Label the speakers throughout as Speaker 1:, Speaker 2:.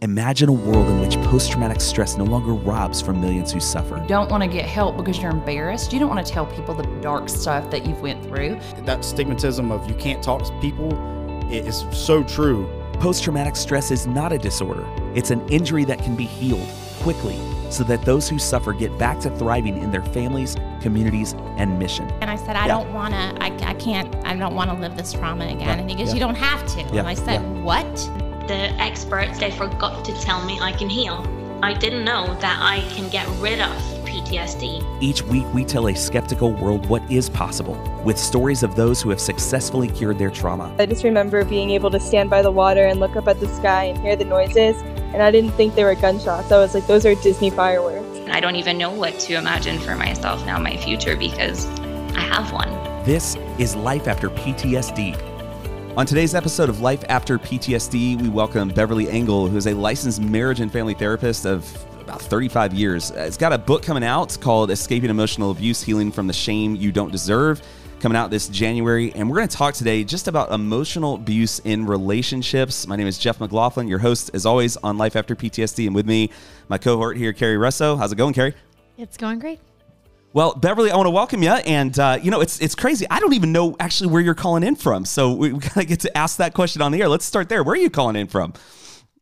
Speaker 1: Imagine a world in which post traumatic stress no longer robs from millions who suffer.
Speaker 2: You don't want to get help because you're embarrassed. You don't want to tell people the dark stuff that you've went through.
Speaker 3: That stigmatism of you can't talk to people is so true.
Speaker 1: Post traumatic stress is not a disorder, it's an injury that can be healed quickly so that those who suffer get back to thriving in their families, communities, and mission.
Speaker 4: And I said, I
Speaker 1: Yeah.
Speaker 4: don't want to, I, I can't, I don't want to live this trauma again.
Speaker 1: Yeah,
Speaker 4: And he goes,
Speaker 1: yeah.
Speaker 4: You don't have to.
Speaker 1: Yeah,
Speaker 4: And I said,
Speaker 1: yeah.
Speaker 4: What?
Speaker 5: The experts they forgot to tell me I can heal. I didn't know that I can get rid of PTSD.
Speaker 1: Each week, we tell a skeptical world what is possible with stories of those who have successfully cured their trauma.
Speaker 6: I just remember being able to stand by the water and look up at the sky and hear the noises, and I didn't think they were gunshots. I was like, those are Disney fireworks.
Speaker 5: I don't even know what to imagine for myself now, my future, because I have one.
Speaker 1: This is Life After PTSD. On today's episode of Life After PTSD, we welcome Beverly Engel, who is a licensed marriage and family therapist of about 35 years. Uh, It's got a book coming out called Escaping Emotional Abuse Healing from the Shame You Don't Deserve, coming out this January. And we're going to talk today just about emotional abuse in relationships. My name is Jeff McLaughlin, your host, as always, on Life After PTSD. And with me, my cohort here, Carrie Russo. How's it going, Carrie?
Speaker 4: It's going great.
Speaker 1: Well, Beverly, I want to welcome you, and uh, you know it's it's crazy. I don't even know actually where you're calling in from, so we, we gotta get to ask that question on the air. Let's start there. Where are you calling in from?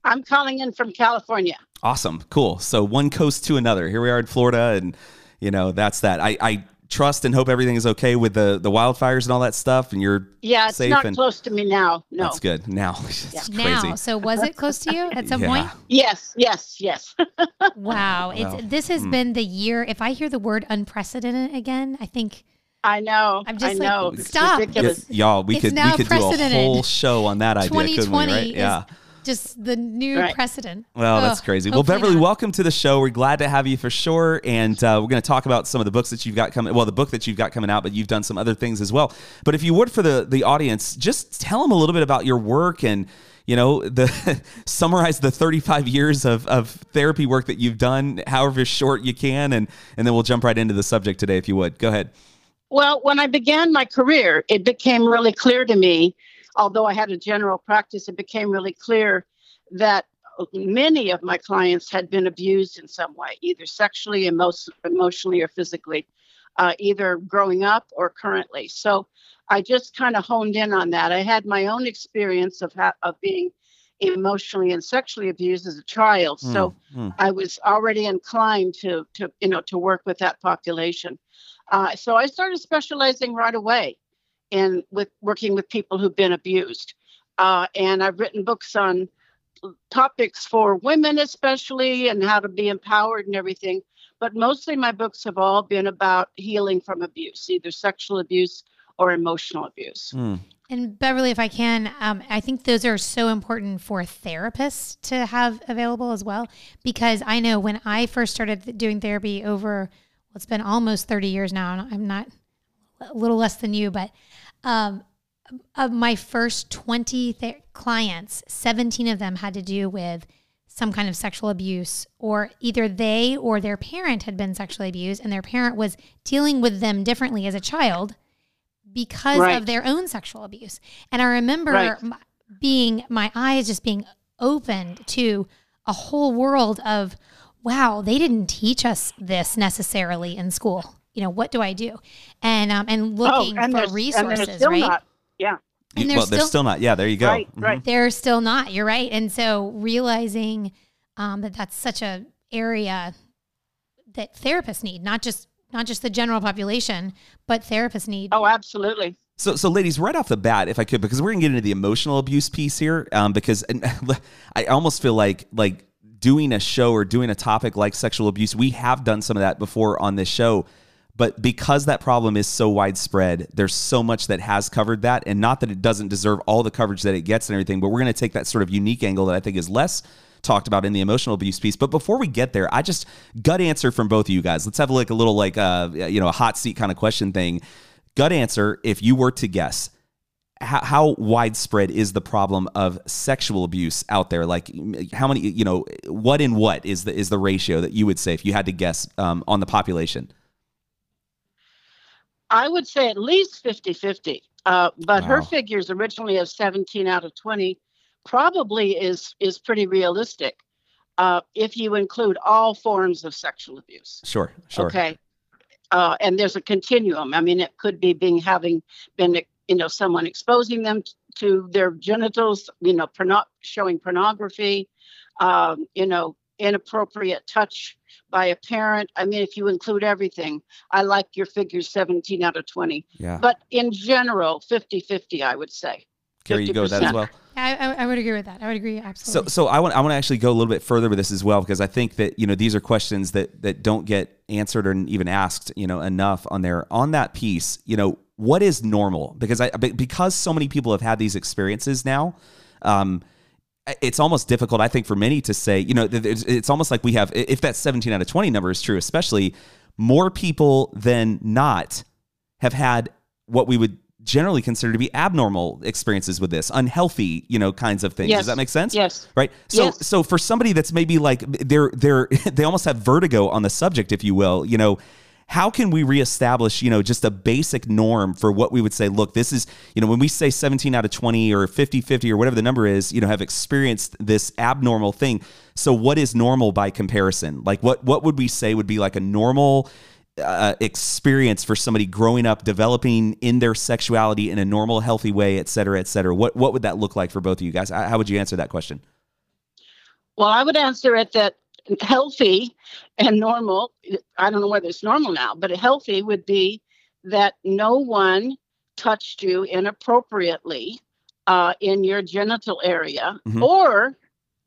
Speaker 7: I'm calling in from California.
Speaker 1: Awesome, cool. So one coast to another. Here we are in Florida, and you know that's that. I, I trust and hope everything is okay with the the wildfires and all that stuff, and you're
Speaker 7: Yeah, it's
Speaker 1: safe
Speaker 7: not
Speaker 1: and
Speaker 7: close to me now. No.
Speaker 1: that's good. Now, it's
Speaker 4: Now,
Speaker 1: crazy.
Speaker 4: so was it close to you at some
Speaker 1: Yeah.
Speaker 4: point?
Speaker 7: Yes, yes, yes.
Speaker 4: Wow. It's
Speaker 1: Well,
Speaker 4: this has
Speaker 1: hmm.
Speaker 4: been the year. If I hear the word unprecedented again, I think
Speaker 7: I know.
Speaker 4: I'm just
Speaker 7: I
Speaker 4: like,
Speaker 7: know. It's
Speaker 4: stop.
Speaker 1: Yeah,
Speaker 7: ridiculous.
Speaker 1: y'all, we
Speaker 4: It's
Speaker 1: could we
Speaker 4: now
Speaker 1: could do a whole show on that idea, couldn't we?
Speaker 4: 2020
Speaker 1: Right?
Speaker 4: is
Speaker 1: Yeah.
Speaker 4: Just the new
Speaker 7: Right.
Speaker 4: precedent.
Speaker 1: Well, that's
Speaker 4: Ugh,
Speaker 1: crazy. Well, Beverly,
Speaker 4: not.
Speaker 1: welcome to the show. We're glad to have you for sure, and uh, we're going to talk about some of the books that you've got coming. Well, the book that you've got coming out, but you've done some other things as well. But if you would, for the the audience, just tell them a little bit about your work and you know the summarize the 35 years of, of therapy work that you've done, however short you can, and and then we'll jump right into the subject today. If you would, go ahead.
Speaker 7: Well, when I began my career, it became really clear to me, although I had a general practice, it became really clear that many of my clients had been abused in some way, either sexually, emo- emotionally, or physically, uh, either growing up or currently. So I just kind of honed in on that. I had my own experience of ha- of being emotionally and sexually abused as a child. So
Speaker 1: Hmm, hmm.
Speaker 7: I was already inclined to to you know to work with that population. Uh, so I started specializing right away in with working with people who've been abused, uh, and I've written books on topics for women especially and how to be empowered and everything. But mostly my books have all been about healing from abuse, either sexual abuse or emotional abuse.
Speaker 1: Hmm.
Speaker 4: And Beverly, if I can, um, I think those are so important for therapists to have available as well. Because I know when I first started doing therapy over, well, it's been almost 30 years now, and I'm not a little less than you, but um, of my first 20 th- clients, 17 of them had to do with some kind of sexual abuse, or either they or their parent had been sexually abused, and their parent was dealing with them differently as a child because
Speaker 7: Right.
Speaker 4: of their own sexual abuse. And I remember
Speaker 7: Right.
Speaker 4: m- being my eyes just being opened to a whole world of wow, they didn't teach us this necessarily in school. You know, what do I do? And um and looking
Speaker 7: oh, and
Speaker 4: for
Speaker 7: there's- and
Speaker 4: resources,
Speaker 7: still
Speaker 4: right?
Speaker 7: not. Yeah.
Speaker 4: And they're
Speaker 1: well, they're
Speaker 4: still-
Speaker 1: still not. Yeah, there you go.
Speaker 7: Right, right.
Speaker 4: They're still not. You're right. And so realizing um, that that's such a area that therapists need, not just not just the general population, but therapists need.
Speaker 7: Oh, absolutely.
Speaker 1: So, so ladies, right off the bat, if I could, because we're gonna get into the emotional abuse piece here, um, because and, I almost feel like like doing a show or doing a topic like sexual abuse, we have done some of that before on this show, but because that problem is so widespread, there's so much that has covered that, and not that it doesn't deserve all the coverage that it gets and everything, but we're gonna take that sort of unique angle that I think is less talked about in the emotional abuse piece. But before we get there, I just gut answer from both of you guys. Let's have like a little like uh you know a hot seat kind of question thing. Gut answer: If you were to guess, how, how widespread is the problem of sexual abuse out there? Like how many you know what in what is the is the ratio that you would say if you had to guess um, on the population?
Speaker 7: I would say at least 50 50. Uh, but her figures originally of 17 out of 20, probably is is pretty realistic uh, if you include all forms of sexual abuse.
Speaker 1: Sure, sure.
Speaker 7: Okay. Uh, and there's a continuum. I mean, it could be being having been, you know, someone exposing them t- to their genitals, you know, porno- showing pornography, um, you know, inappropriate touch by a parent. I mean, if you include everything, I like your figures 17 out of 20.
Speaker 1: Yeah.
Speaker 7: But in general, 50 50, I would say.
Speaker 1: Carrie, you go with that as well.
Speaker 4: I, I, I would agree with that. I would agree absolutely.
Speaker 1: so so I want I want to actually go a little bit further with this as well because I think that you know these are questions that that don't get answered or even asked you know enough on there on that piece. You know what is normal because I because so many people have had these experiences now. Um, it's almost difficult, I think, for many to say. You know, it's, almost like we have if that seventeen out of twenty number is true, especially more people than not have had what we would generally consider to be abnormal experiences with this unhealthy you know kinds of things
Speaker 7: Yes.
Speaker 1: does that make sense
Speaker 7: Yes.
Speaker 1: right so
Speaker 7: Yes.
Speaker 1: so for somebody that's maybe like they're they're they almost have vertigo on the subject if you will you know how can we reestablish you know just a basic norm for what we would say look this is you know when we say 17 out of 20 or 50 50 or whatever the number is you know have experienced this abnormal thing so what is normal by comparison like what what would we say would be like a normal uh, experience for somebody growing up, developing in their sexuality in a normal, healthy way, et cetera, et cetera. What what would that look like for both of you guys? How how would you answer that question?
Speaker 7: Well, I would answer it that healthy and normal, I don't know whether it's normal now, but healthy would be that no one touched you inappropriately uh, in your genital area
Speaker 1: Mhm.
Speaker 7: or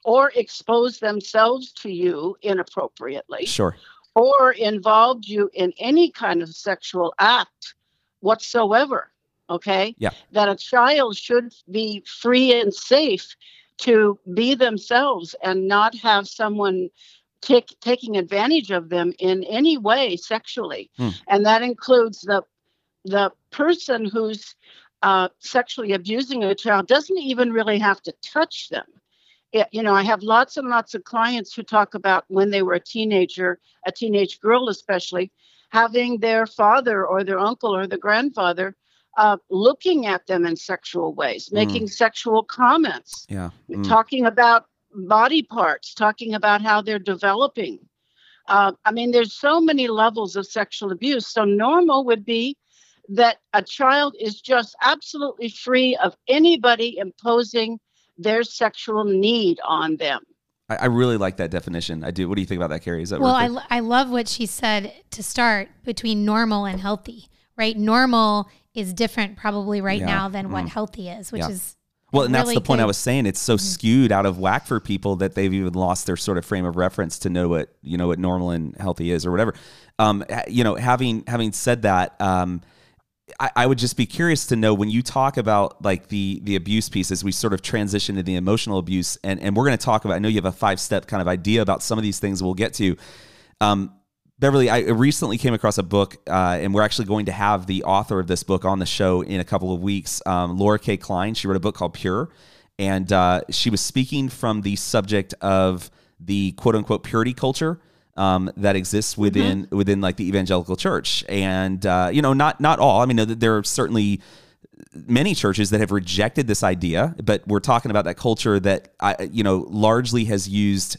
Speaker 7: or exposed themselves to you inappropriately
Speaker 1: Sure.
Speaker 7: or involved you in any kind of sexual act whatsoever. Okay.
Speaker 1: Yeah.
Speaker 7: That a child should be free and safe to be themselves and not have someone take, taking advantage of them in any way sexually.
Speaker 1: Hmm.
Speaker 7: And that includes the the person who's uh, sexually abusing a child doesn't even really have to touch them. It, you know, I have lots and lots of clients who talk about when they were a teenager, a teenage girl especially, having their father or their uncle or the grandfather uh, looking at them in sexual ways, making sexual comments,
Speaker 1: Yeah. Mm.
Speaker 7: talking about body parts, talking about how they're developing. Uh, I mean, there's so many levels of sexual abuse. So normal would be that a child is just absolutely free of anybody imposing their sexual need on them.
Speaker 1: I, I really like that definition. I do. What do you think about that, Carrie? Is that
Speaker 4: Well,
Speaker 1: worth
Speaker 4: I, I love what she said to start between normal and healthy, right? Normal is different probably right
Speaker 1: Yeah.
Speaker 4: now than what
Speaker 1: Mm.
Speaker 4: healthy is, which
Speaker 1: Yeah.
Speaker 4: is
Speaker 1: Well, and that's
Speaker 4: really
Speaker 1: the point I was saying. It's so
Speaker 4: Mhm.
Speaker 1: skewed out of whack for people that they've even lost their sort of frame of reference to know what you know what normal and healthy is or whatever. Um, you know, having having said that, um, I, I would just be curious to know when you talk about like the the abuse pieces, we sort of transition to the emotional abuse, and and we're going to talk about. I know you have a five step kind of idea about some of these things we'll get to. Um, Beverly, I recently came across a book, uh, and we're actually going to have the author of this book on the show in a couple of weeks. Um, Laura K. Klein. She wrote a book called Pure, and uh, she was speaking from the subject of the quote unquote purity culture um, that exists within within like the evangelical church, and uh, you know, not not all. I mean, there are certainly many churches that have rejected this idea, but we're talking about that culture that I, you know, largely has used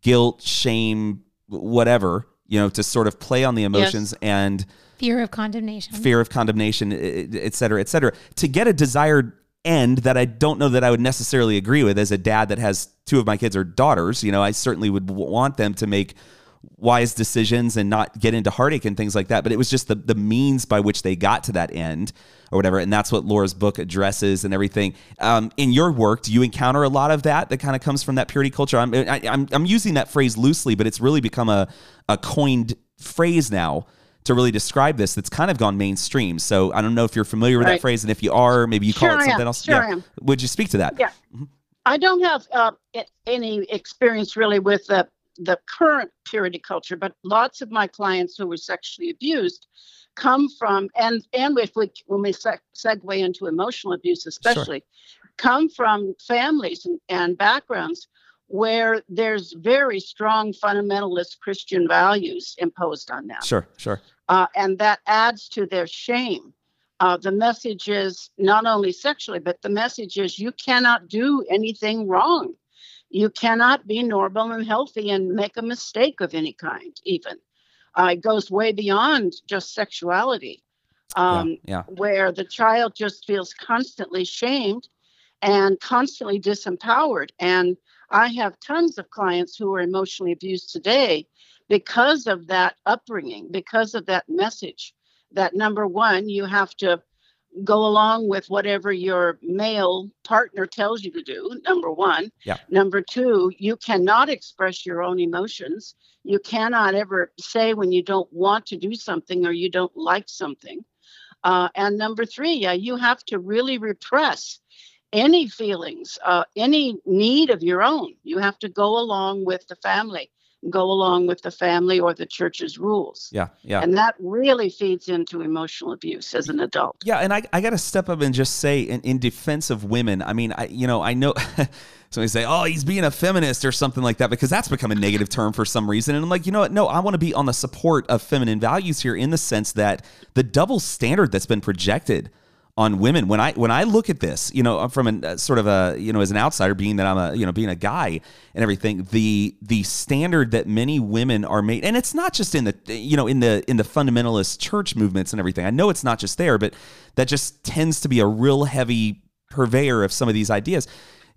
Speaker 1: guilt, shame, whatever, you know, to sort of play on the emotions and
Speaker 4: fear of condemnation.
Speaker 1: fear of condemnation, et cetera, et cetera, to get a desired end that I don't know that I would necessarily agree with as a dad that has two of my kids are daughters. You know, I certainly would want them to make wise decisions and not get into heartache and things like that. But it was just the, the means by which they got to that end or whatever. And that's what Laura's book addresses and everything. Um, in your work, do you encounter a lot of that that kind of comes from that purity culture? I'm, I, I'm, I'm using that phrase loosely, but it's really become a, a coined phrase now to really describe this that's kind of gone mainstream. So I don't know if you're familiar with that phrase. And if you are, maybe you call
Speaker 7: Sure
Speaker 1: it something
Speaker 7: am.
Speaker 1: else.
Speaker 7: Sure
Speaker 1: yeah.
Speaker 7: I am.
Speaker 1: Would you speak to that?
Speaker 7: Yeah. I don't have uh, any experience really with the the current purity culture, but lots of my clients who were sexually abused come from and and if we when we seg- segue into emotional abuse especially come from families and, and backgrounds where there's very strong fundamentalist christian values imposed on them
Speaker 1: Sure, sure.
Speaker 7: uh, and that adds to their shame Uh, the message is not only sexually, but the message is you cannot do anything wrong. You cannot be normal and healthy and make a mistake of any kind, even. Uh, it goes way beyond just sexuality, um,
Speaker 1: yeah.
Speaker 7: where the child just feels constantly shamed and constantly disempowered. And I have tons of clients who are emotionally abused today because of that upbringing, because of that message that number one, you have to go along with whatever your male partner tells you to do number one.
Speaker 1: Yeah.
Speaker 7: number two you cannot express your own emotions. You cannot ever say when you don't want to do something or you don't like something. Uh, and number three yeah you have to really repress any feelings uh, any need of your own. You have to go along with the family go along with the family or the church's rules
Speaker 1: Yeah. Yeah.
Speaker 7: and that really feeds into emotional abuse as an adult
Speaker 1: Yeah, and I, I got to step up and just say, in, in defense of women, I mean, I you know, I know somebody say, oh, he's being a feminist or something like that because that's become a negative term for some reason. And I'm like, you know what? No, I want to be on the support of feminine values here in the sense that the double standard that's been projected on women. When i when i look at this you know from a uh, sort of a you know as an outsider being that i'm a you know being a guy and everything the the standard that many women are made and it's not just in the you know in the in the fundamentalist church movements and everything. I know it's not just there but that just tends to be a real heavy purveyor of some of these ideas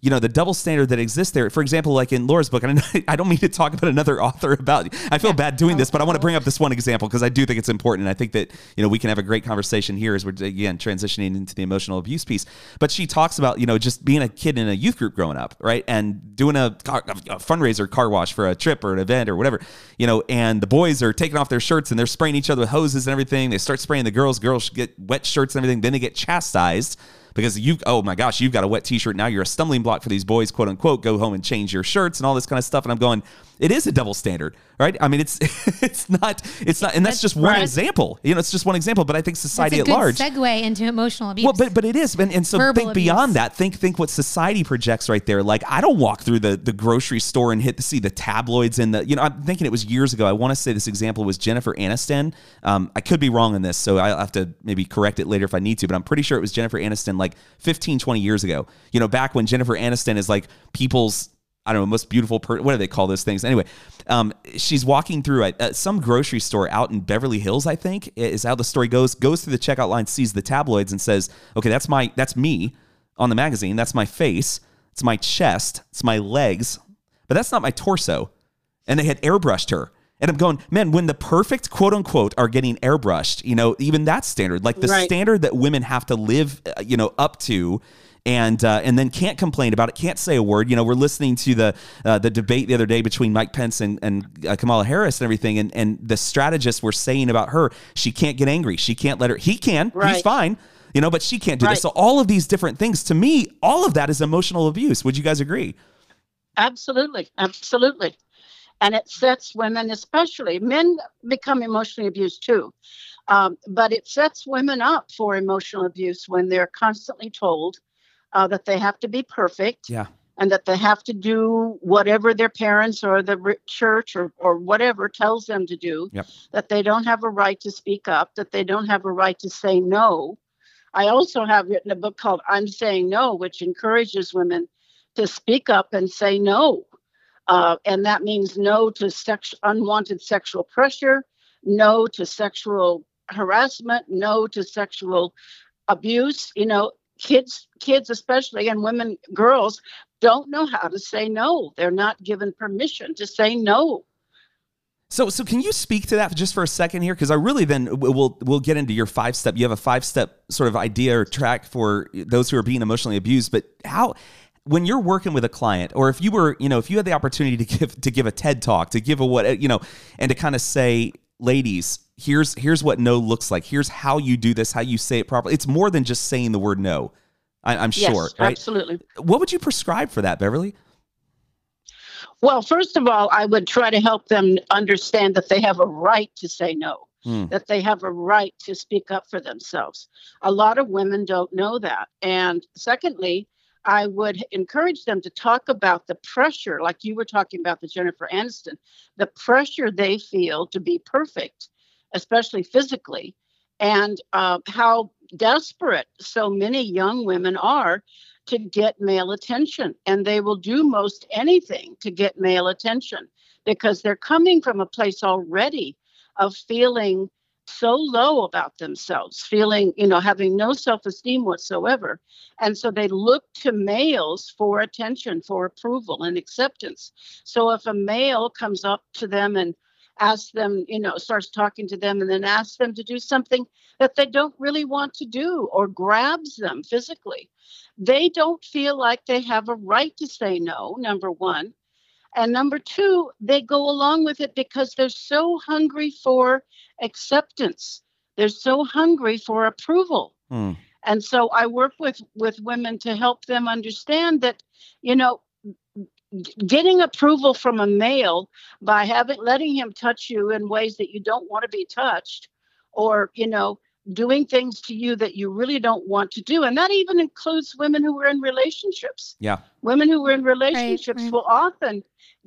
Speaker 1: you know the double standard that exists there. For example like in laura's book and I- i don't mean to talk about another author about i feel bad doing this but i want to oh. bring up this one example because i do think it's important. And i think that you know we can have a great conversation here as we're again transitioning into the emotional abuse piece. But she talks about you know just being a kid in a youth group growing up right and doing a, car, a fundraiser car wash for a trip or an event or whatever you know and the boys are taking off their shirts and they're spraying each other with hoses and everything. They start spraying the girls girls get wet shirts and everything then they get chastised because you oh my gosh you've got a wet t-shirt. Now you're a stumbling block for these boys quote unquote go home and change your shirts and all this kind of stuff. And i'm going it is a double standard right i mean it's it's not it's not and that's, just one
Speaker 7: right.
Speaker 1: example you know it's just one example but i think society at large
Speaker 4: segue into emotional abuse.
Speaker 1: well, but but it is, and, and so
Speaker 4: Verbal
Speaker 1: think beyond that. Think think what society projects right there. Like I don't walk through the the grocery store and hit to see the tabloids and the you know I'm thinking it was years ago. I want to say this example was Jennifer Aniston. Um, I could be wrong in this, so I'll have to maybe correct it later if I need to. But I'm pretty sure it was Jennifer Aniston like 15, 20 years ago. You know, back when Jennifer Aniston is like people's I don't know, most beautiful person. What do they call those things? Anyway, um, she's walking through uh, some grocery store out in Beverly Hills. I think is how the story goes. Goes through the checkout line, sees the tabloids, and says, "Okay, that's my that's me on the magazine. That's my face. It's my chest. It's my legs, but that's not my torso." And they had airbrushed her. And I'm going, man, when the perfect quote unquote are getting airbrushed, you know, even that standard, like the
Speaker 7: Right.
Speaker 1: standard that women have to live, uh, you know, up to, and uh, and then can't complain about it, can't say a word. You know, we're listening to the uh, the debate the other day between Mike Pence and and uh, Kamala Harris and everything, and and the strategists were saying about her, she can't get angry, she can't let her, he can, he's fine. You know, but she can't do
Speaker 7: Right.
Speaker 1: this. So all of these different things, to me, all of that is emotional abuse. Would you guys agree?
Speaker 7: Absolutely, absolutely. And it sets women, especially men, become emotionally abused too. Um, but it sets women up for emotional abuse when they're constantly told uh, that they have to be perfect
Speaker 1: Yeah.
Speaker 7: and that they have to do whatever their parents or the church or, or whatever tells them to do,
Speaker 1: Yep.
Speaker 7: that they don't have a right to speak up, that they don't have a right to say no. I also have written a book called I'm Saying No, which encourages women to speak up and say no. Uh, and that means no to sex- unwanted sexual pressure, no to sexual harassment, no to sexual abuse. You know, kids, kids especially, and women, girls, don't know how to say no. They're not given permission to say no.
Speaker 1: So, so can you speak to that just for a second here? Because I really then we'll we'll get into your five step. You have a five step sort of idea or track for those who are being emotionally abused. But how, when you're working with a client, or if you were, you know, if you had the opportunity to give to give a TED talk, to give a what, you know, and to kind of say, ladies, here's here's what no looks like. Here's how you do this, how you say it properly. It's more than just saying the word no. I, I'm
Speaker 7: Yes,
Speaker 1: sure, right?
Speaker 7: absolutely.
Speaker 1: What would you prescribe for that, Beverly?
Speaker 7: Well, first of all, I would try to help them understand that they have a right to say no,
Speaker 1: Hmm.
Speaker 7: that they have a right to speak up for themselves. A lot of women don't know that. And secondly, I would encourage them to talk about the pressure, like you were talking about the Jennifer Aniston, the pressure they feel to be perfect, especially physically, and uh, how desperate so many young women are to get male attention. And they will do most anything to get male attention because they're coming from a place already of feeling so low about themselves, feeling, you know, having no self esteem whatsoever. And so they look to males for attention, for approval and acceptance. So if a male comes up to them and asks them, you know, starts talking to them and then asks them to do something that they don't really want to do or grabs them physically, they don't feel like they have a right to say no, number one. And number two, they go along with it because they're so hungry for acceptance. They're so hungry for approval.
Speaker 1: Hmm.
Speaker 7: And so I work with with women to help them understand that, you know, getting approval from a male by having letting him touch you in ways that you don't want to be touched or, you know, doing things to you that you really don't want to do. And that even includes women who are in relationships
Speaker 1: Yeah.
Speaker 7: women who are in relationships
Speaker 4: right.
Speaker 7: will often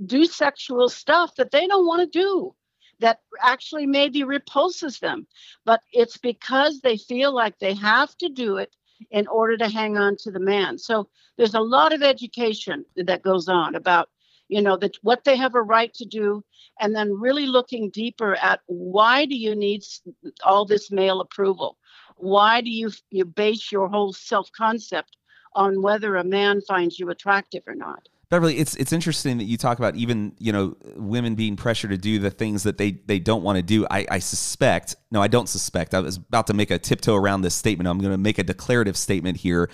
Speaker 7: do sexual stuff that they don't want to do that actually maybe repulses them but it's because they feel like they have to do it in order to hang on to the man so there's a lot of education that goes on about you know that what they have a right to do and then really looking deeper at why do you need all this male approval why do you you base your whole self concept on whether a man finds you attractive or not.
Speaker 1: Beverly, it's it's interesting that you talk about even you know women being pressured to do the things that they they don't want to do. I, I suspect, no, I don't suspect. I was about to make a tiptoe around this statement. I'm going to make a declarative statement here.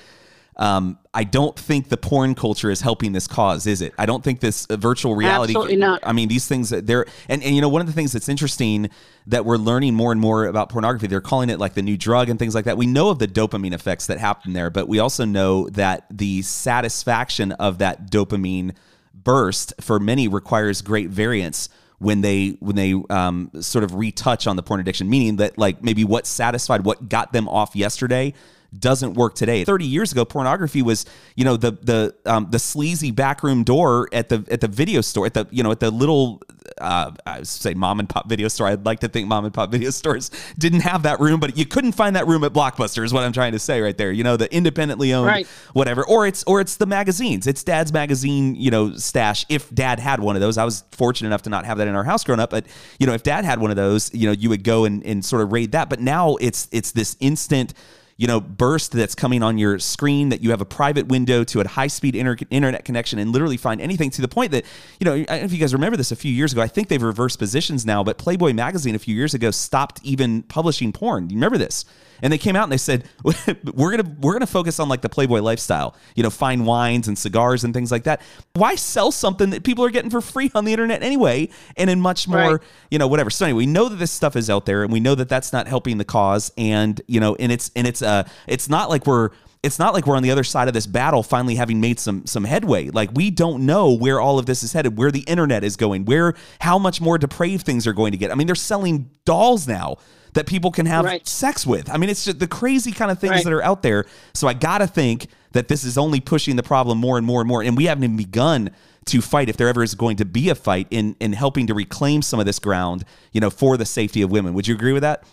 Speaker 1: Um, I don't think the porn culture is helping this cause, is it? I don't think this uh, virtual reality.
Speaker 7: Absolutely not.
Speaker 1: I mean, these things that they're and, and you know one of the things that's interesting that we're learning more and more about pornography. They're calling it like the new drug and things like that. We know of the dopamine effects that happen there, but we also know that the satisfaction of that dopamine burst for many requires great variance when they when they um, sort of retouch on the porn addiction, meaning that like maybe what satisfied what got them off yesterday doesn't work today. 30 years ago, pornography was, you know, the the um, the sleazy backroom door at the at the video store, at the you know at the little uh, I say mom and pop video store. I'd like to think mom and pop video stores didn't have that room, but you couldn't find that room at Blockbuster. Is what I'm trying to say right there. You know, the independently owned
Speaker 7: Right.
Speaker 1: whatever, or it's or it's the magazines. It's Dad's magazine, you know, stash. If Dad had one of those, I was fortunate enough to not have that in our house growing up. But you know, if Dad had one of those, you know, you would go and, and sort of raid that. But now it's it's this instant you know burst that's coming on your screen that you have a private window to a high speed inter- internet connection and literally find anything to the point that you know I don't know if you guys remember this a few years ago I think they've reversed positions now but Playboy magazine a few years ago stopped even publishing porn. Do you remember this and they came out and they said we're gonna we're gonna focus on like the Playboy lifestyle you know fine wines and cigars and things like that. Why sell something that people are getting for free on the internet anyway and in much more
Speaker 7: Right.
Speaker 1: you know whatever? So anyway we know that this stuff is out there and we know that that's not helping the cause and you know and it's and it's uh it's not like we're it's not like we're on the other side of this battle finally having made some some headway. Like we don't know where all of this is headed where the internet is going where how much more depraved things are going to get. I mean they're selling dolls now that people can have
Speaker 7: Right.
Speaker 1: sex with i mean it's just the crazy kind of things
Speaker 7: Right.
Speaker 1: that are out there so i gotta think that this is only pushing the problem more and more and more and we haven't even begun to fight if there ever is going to be a fight in in helping to reclaim some of this ground you know for the safety of women would you agree with that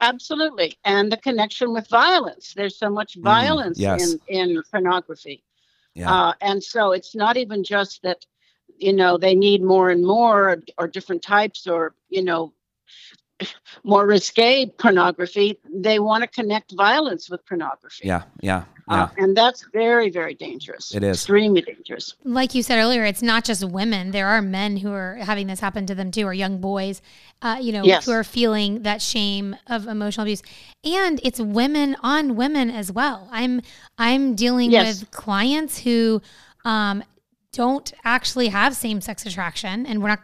Speaker 7: Absolutely. And the connection with violence. There's so much violence
Speaker 1: yes.
Speaker 7: in, in pornography.
Speaker 1: yeah
Speaker 7: Uh, and so it's not even just that, you know, they need more and more or, or different types or, you know, more risque pornography. They want to connect violence with pornography.
Speaker 1: yeah yeah yeah
Speaker 7: Uh, and that's very, very dangerous.
Speaker 1: It is.
Speaker 7: Extremely dangerous.
Speaker 4: like you said earlier, it's not just women. There are men who are having this happen to them too, or young boys, uh, you know,
Speaker 7: Yes.
Speaker 4: who are feeling that shame of emotional abuse, and it's women on women as well. I'm I'm dealing
Speaker 7: Yes.
Speaker 4: with clients who um, don't actually have same sex attraction, and we're not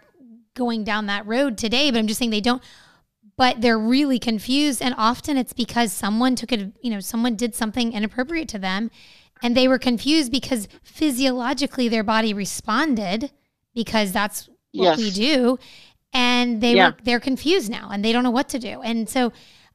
Speaker 4: going down that road today. But I'm just saying they don't. But they're really confused, and often it's because someone took it. You know, someone did something inappropriate to them, and they were confused because physiologically their body responded because that's what we do and they
Speaker 7: Yeah.
Speaker 4: were they're confused now and they don't know what to do and so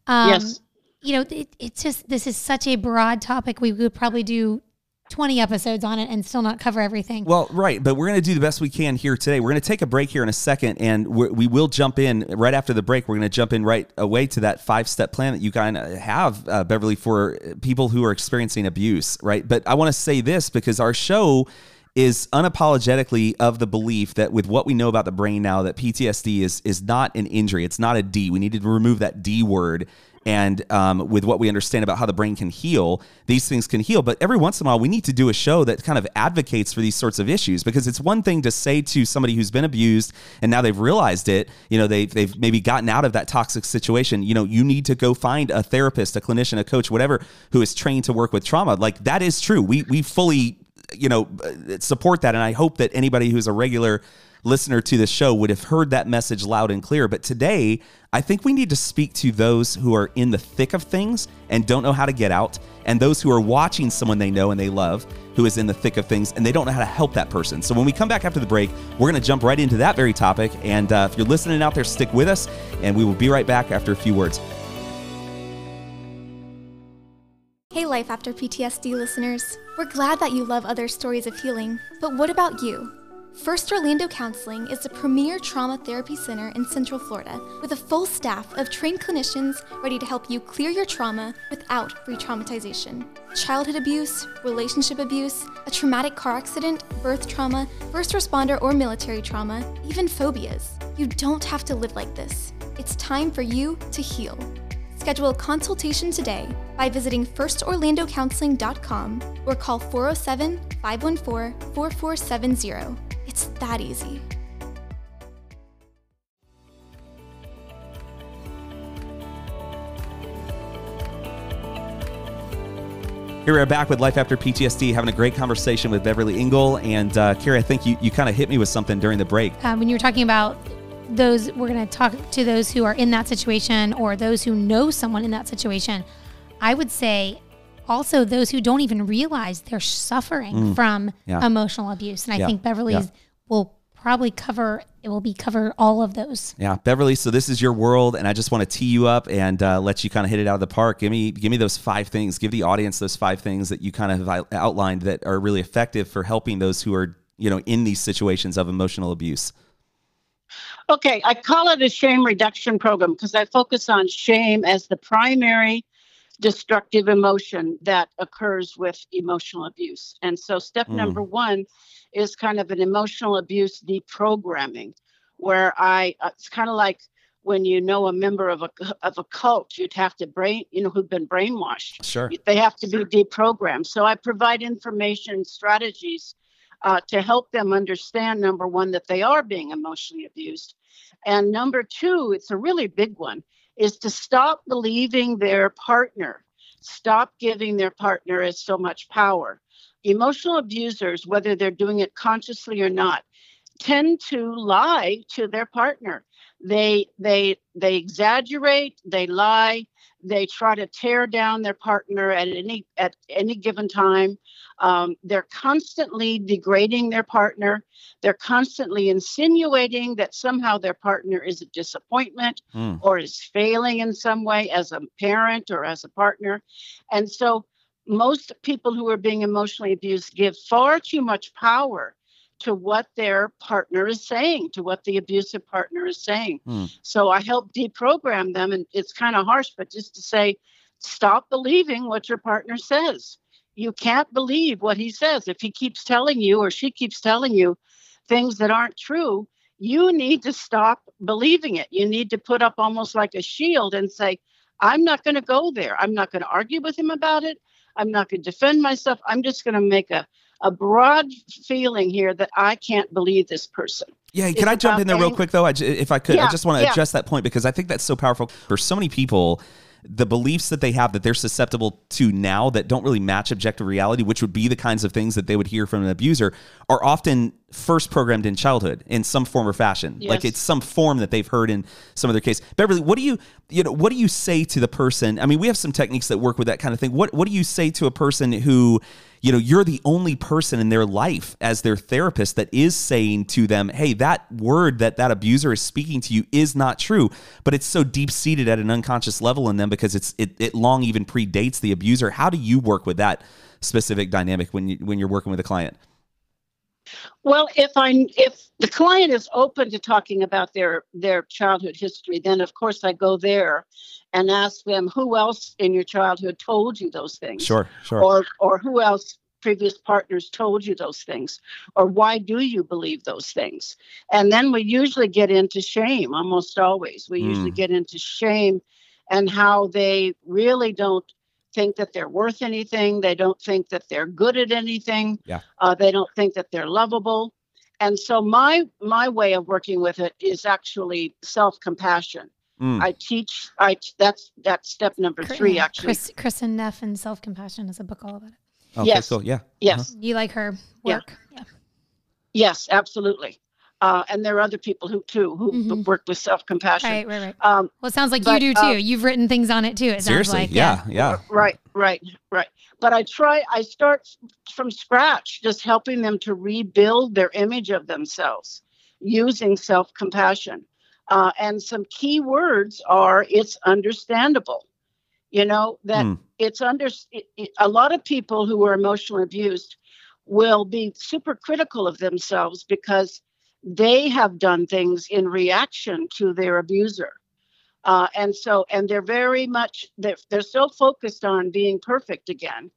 Speaker 4: um
Speaker 7: Yes.
Speaker 4: you know it, it's just this is such a broad topic we could probably do 20 episodes on it and still not cover everything.
Speaker 1: Well, right, but we're going to do the best we can here today. We're going to take a break here in a second, and we're, will jump in right after the break. We're going to jump in right away to that five step plan that you kind of have, uh, Beverly, for people who are experiencing abuse, right? But I want to say this because our show is unapologetically of the belief that with what we know about the brain now that PTSD is is not an injury it's not a D we need to remove that D word and um, with what we understand about how the brain can heal, these things can heal. But every once in a while, we need to do a show that kind of advocates for these sorts of issues because it's one thing to say to somebody who's been abused and now they've realized it, you know, they've, they've maybe gotten out of that toxic situation. You know, you need to go find a therapist, a clinician, a coach, whatever, who is trained to work with trauma. Like that is true. We, we fully, you know, support that. And I hope that anybody who's a regular listener to this show would have heard that message loud and clear. But today, I think we need to speak to those who are in the thick of things and don't know how to get out, and those who are watching someone they know and they love who is in the thick of things and they don't know how to help that person. So when we come back after the break, we're going to jump right into that very topic. And uh, if you're listening out there, stick with us, and we will be right back after a few words.
Speaker 8: Hey, Life After PTSD listeners. We're glad that you love other stories of healing, but what about you? First Orlando Counseling is the premier trauma therapy center in Central Florida with a full staff of trained clinicians ready to help you clear your trauma without re traumatization. Childhood abuse, relationship abuse, a traumatic car accident, birth trauma, first responder or military trauma, even phobias. You don't have to live like this. It's time for you to heal. Schedule a consultation today by visiting firstorlandocounseling.com or call 407 514 4470. It's that easy.
Speaker 1: Here we are back with Life After PTSD, having a great conversation with Beverly Engel. And uh, Carrie, I think you, you kind of hit me with something during the break.
Speaker 4: Um, when you were talking about those, we're going to talk to those who are in that situation or those who know someone in that situation. I would say also those who don't even realize they're suffering
Speaker 1: Mm.
Speaker 4: from
Speaker 1: Yeah.
Speaker 4: emotional abuse. And I
Speaker 1: Yeah.
Speaker 4: think Beverly's
Speaker 1: Yeah.
Speaker 4: will probably cover it will be cover all of those.
Speaker 1: Yeah, Beverly. So this is your world, and I just want to tee you up and uh, let you kind of hit it out of the park. Give me, give me those five things. Give the audience those five things that you kind of have outlined that are really effective for helping those who are, you know, in these situations of emotional abuse.
Speaker 7: Okay, I call it a shame reduction program because I focus on shame as the primary destructive emotion that occurs with emotional abuse. And so, step
Speaker 9: Mm.
Speaker 7: number one is kind of an emotional abuse deprogramming, where I, uh, it's kind of like when you know a member of a of a cult, you'd have to brain, you know, who've been brainwashed.
Speaker 1: Sure.
Speaker 7: They have to be deprogrammed. So I provide information strategies uh, to help them understand number one that they are being emotionally abused, and number two, it's a really big one, is to stop believing their partner, stop giving their partner as so much power. Emotional abusers, whether they're doing it consciously or not, tend to lie to their partner. They they they exaggerate, they lie, they try to tear down their partner at any at any given time. Um, they're constantly degrading their partner. They're constantly insinuating that somehow their partner is a disappointment
Speaker 9: Mm.
Speaker 7: or is failing in some way as a parent or as a partner. And so most people who are being emotionally abused give far too much power to what their partner is saying, to what the abusive partner is saying.
Speaker 1: Hmm.
Speaker 7: So I help deprogram them, and it's kind of harsh, but just to say, stop believing what your partner says. You can't believe what he says. If he keeps telling you or she keeps telling you things that aren't true, you need to stop believing it. You need to put up almost like a shield and say, I'm not going to go there. I'm not going to argue with him about it. I'm not going to defend myself. I'm just going to make a, a broad feeling here that I can't believe this person.
Speaker 1: Yeah, can I jump in there real quick though? I if I could, I just want to
Speaker 7: yeah.
Speaker 1: address that point because I think that's so powerful for so many people. The beliefs that they have that they're susceptible to now that don't really match objective reality, which would be the kinds of things that they would hear from an abuser, are often first programmed in childhood in some form or fashion. Like it's some form that they've heard in some other case. Beverly, what do you you know what do you say to the person? I mean, we have some techniques that work with that kind of thing. What what do you say to a person who you know you're the only person in their life as their therapist that is saying to them hey that word that that abuser is speaking to you is not true but it's so deep seated at an unconscious level in them because it's it, it long even predates the abuser how do you work with that specific dynamic when you when you're working with a client
Speaker 7: Well, if I if the client is open to talking about their their childhood history, then of course I go there and ask them who else in your childhood told you those things.
Speaker 1: sure sure
Speaker 7: Or or who else previous partners told you those things or why do you believe those things and then we usually get into shame almost always we usually
Speaker 1: Mm.
Speaker 7: get into shame and how they really don't think that they're worth anything they don't think that they're good at anything
Speaker 1: Yeah.
Speaker 7: uh, they don't think that they're lovable and so my my way of working with it is actually self-compassion
Speaker 1: Mm.
Speaker 7: i teach i that's that's step number three actually
Speaker 4: Chris, Kristin Neff and Self Compassion is a book all about it.
Speaker 1: okay
Speaker 7: yes.
Speaker 1: cool yeah
Speaker 7: yes
Speaker 4: You like her
Speaker 7: Yeah.
Speaker 4: work? Yeah.
Speaker 7: Yes, absolutely. Uh, and there are other people who too who
Speaker 4: Mhm.
Speaker 7: work with self compassion.
Speaker 4: Right, right, right.
Speaker 7: Um,
Speaker 4: Well, it sounds like
Speaker 7: But,
Speaker 4: you do too.
Speaker 7: uh,
Speaker 4: You've written things on it too. It
Speaker 1: seriously
Speaker 4: sounds like
Speaker 1: yeah yeah
Speaker 7: right, right, right. But I try. I start from scratch, just helping them to rebuild their image of themselves using self compassion. Uh, and some key words are it's understandable. You know that
Speaker 1: Hmm.
Speaker 7: it's under. It, it, a lot of people who are emotionally abused will be super critical of themselves because they have done things in reaction to their abuser. Uh, and so, and they're very much, they're, they're so focused on being perfect again.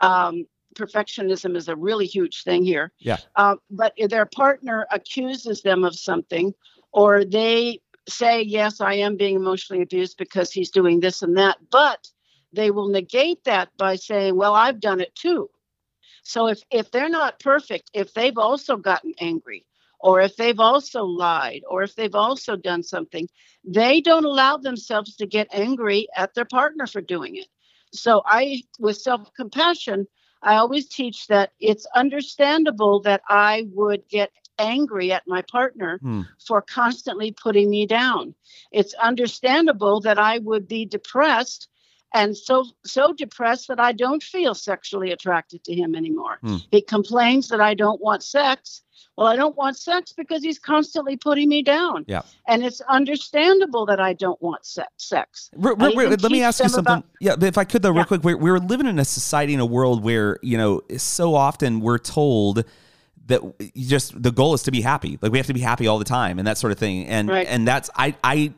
Speaker 7: Um, perfectionism is a really huge thing here.
Speaker 1: Yeah.
Speaker 7: Uh, but their partner accuses them of something, or they say, yes, I am being emotionally abused because he's doing this and that, but they will negate that by saying, well, I've done it too. So if if they're not perfect, if they've also gotten angry, or if they've also lied, or if they've also done something, they don't allow themselves to get angry at their partner for doing it. So I with self-compassion, I always teach that it's understandable that I would get angry at my partner
Speaker 1: Hmm.
Speaker 7: for constantly putting me down. It's understandable that I would be depressed and so so depressed that I don't feel sexually attracted to him anymore.
Speaker 1: Hmm.
Speaker 7: He complains that I don't want sex. Well, I don't want sex because he's constantly putting me down.
Speaker 1: Yeah.
Speaker 7: And it's understandable that I don't want se- sex.
Speaker 1: Re-
Speaker 7: I
Speaker 1: re- re- let me ask you something.
Speaker 7: about-
Speaker 1: yeah, but if I could though, real
Speaker 7: Yeah.
Speaker 1: quick, we're, we're living in a society in a world where you know so often we're told that you just the goal is to be happy. Like we have to be happy all the time and that sort of thing. And
Speaker 7: Right.
Speaker 1: and that's I I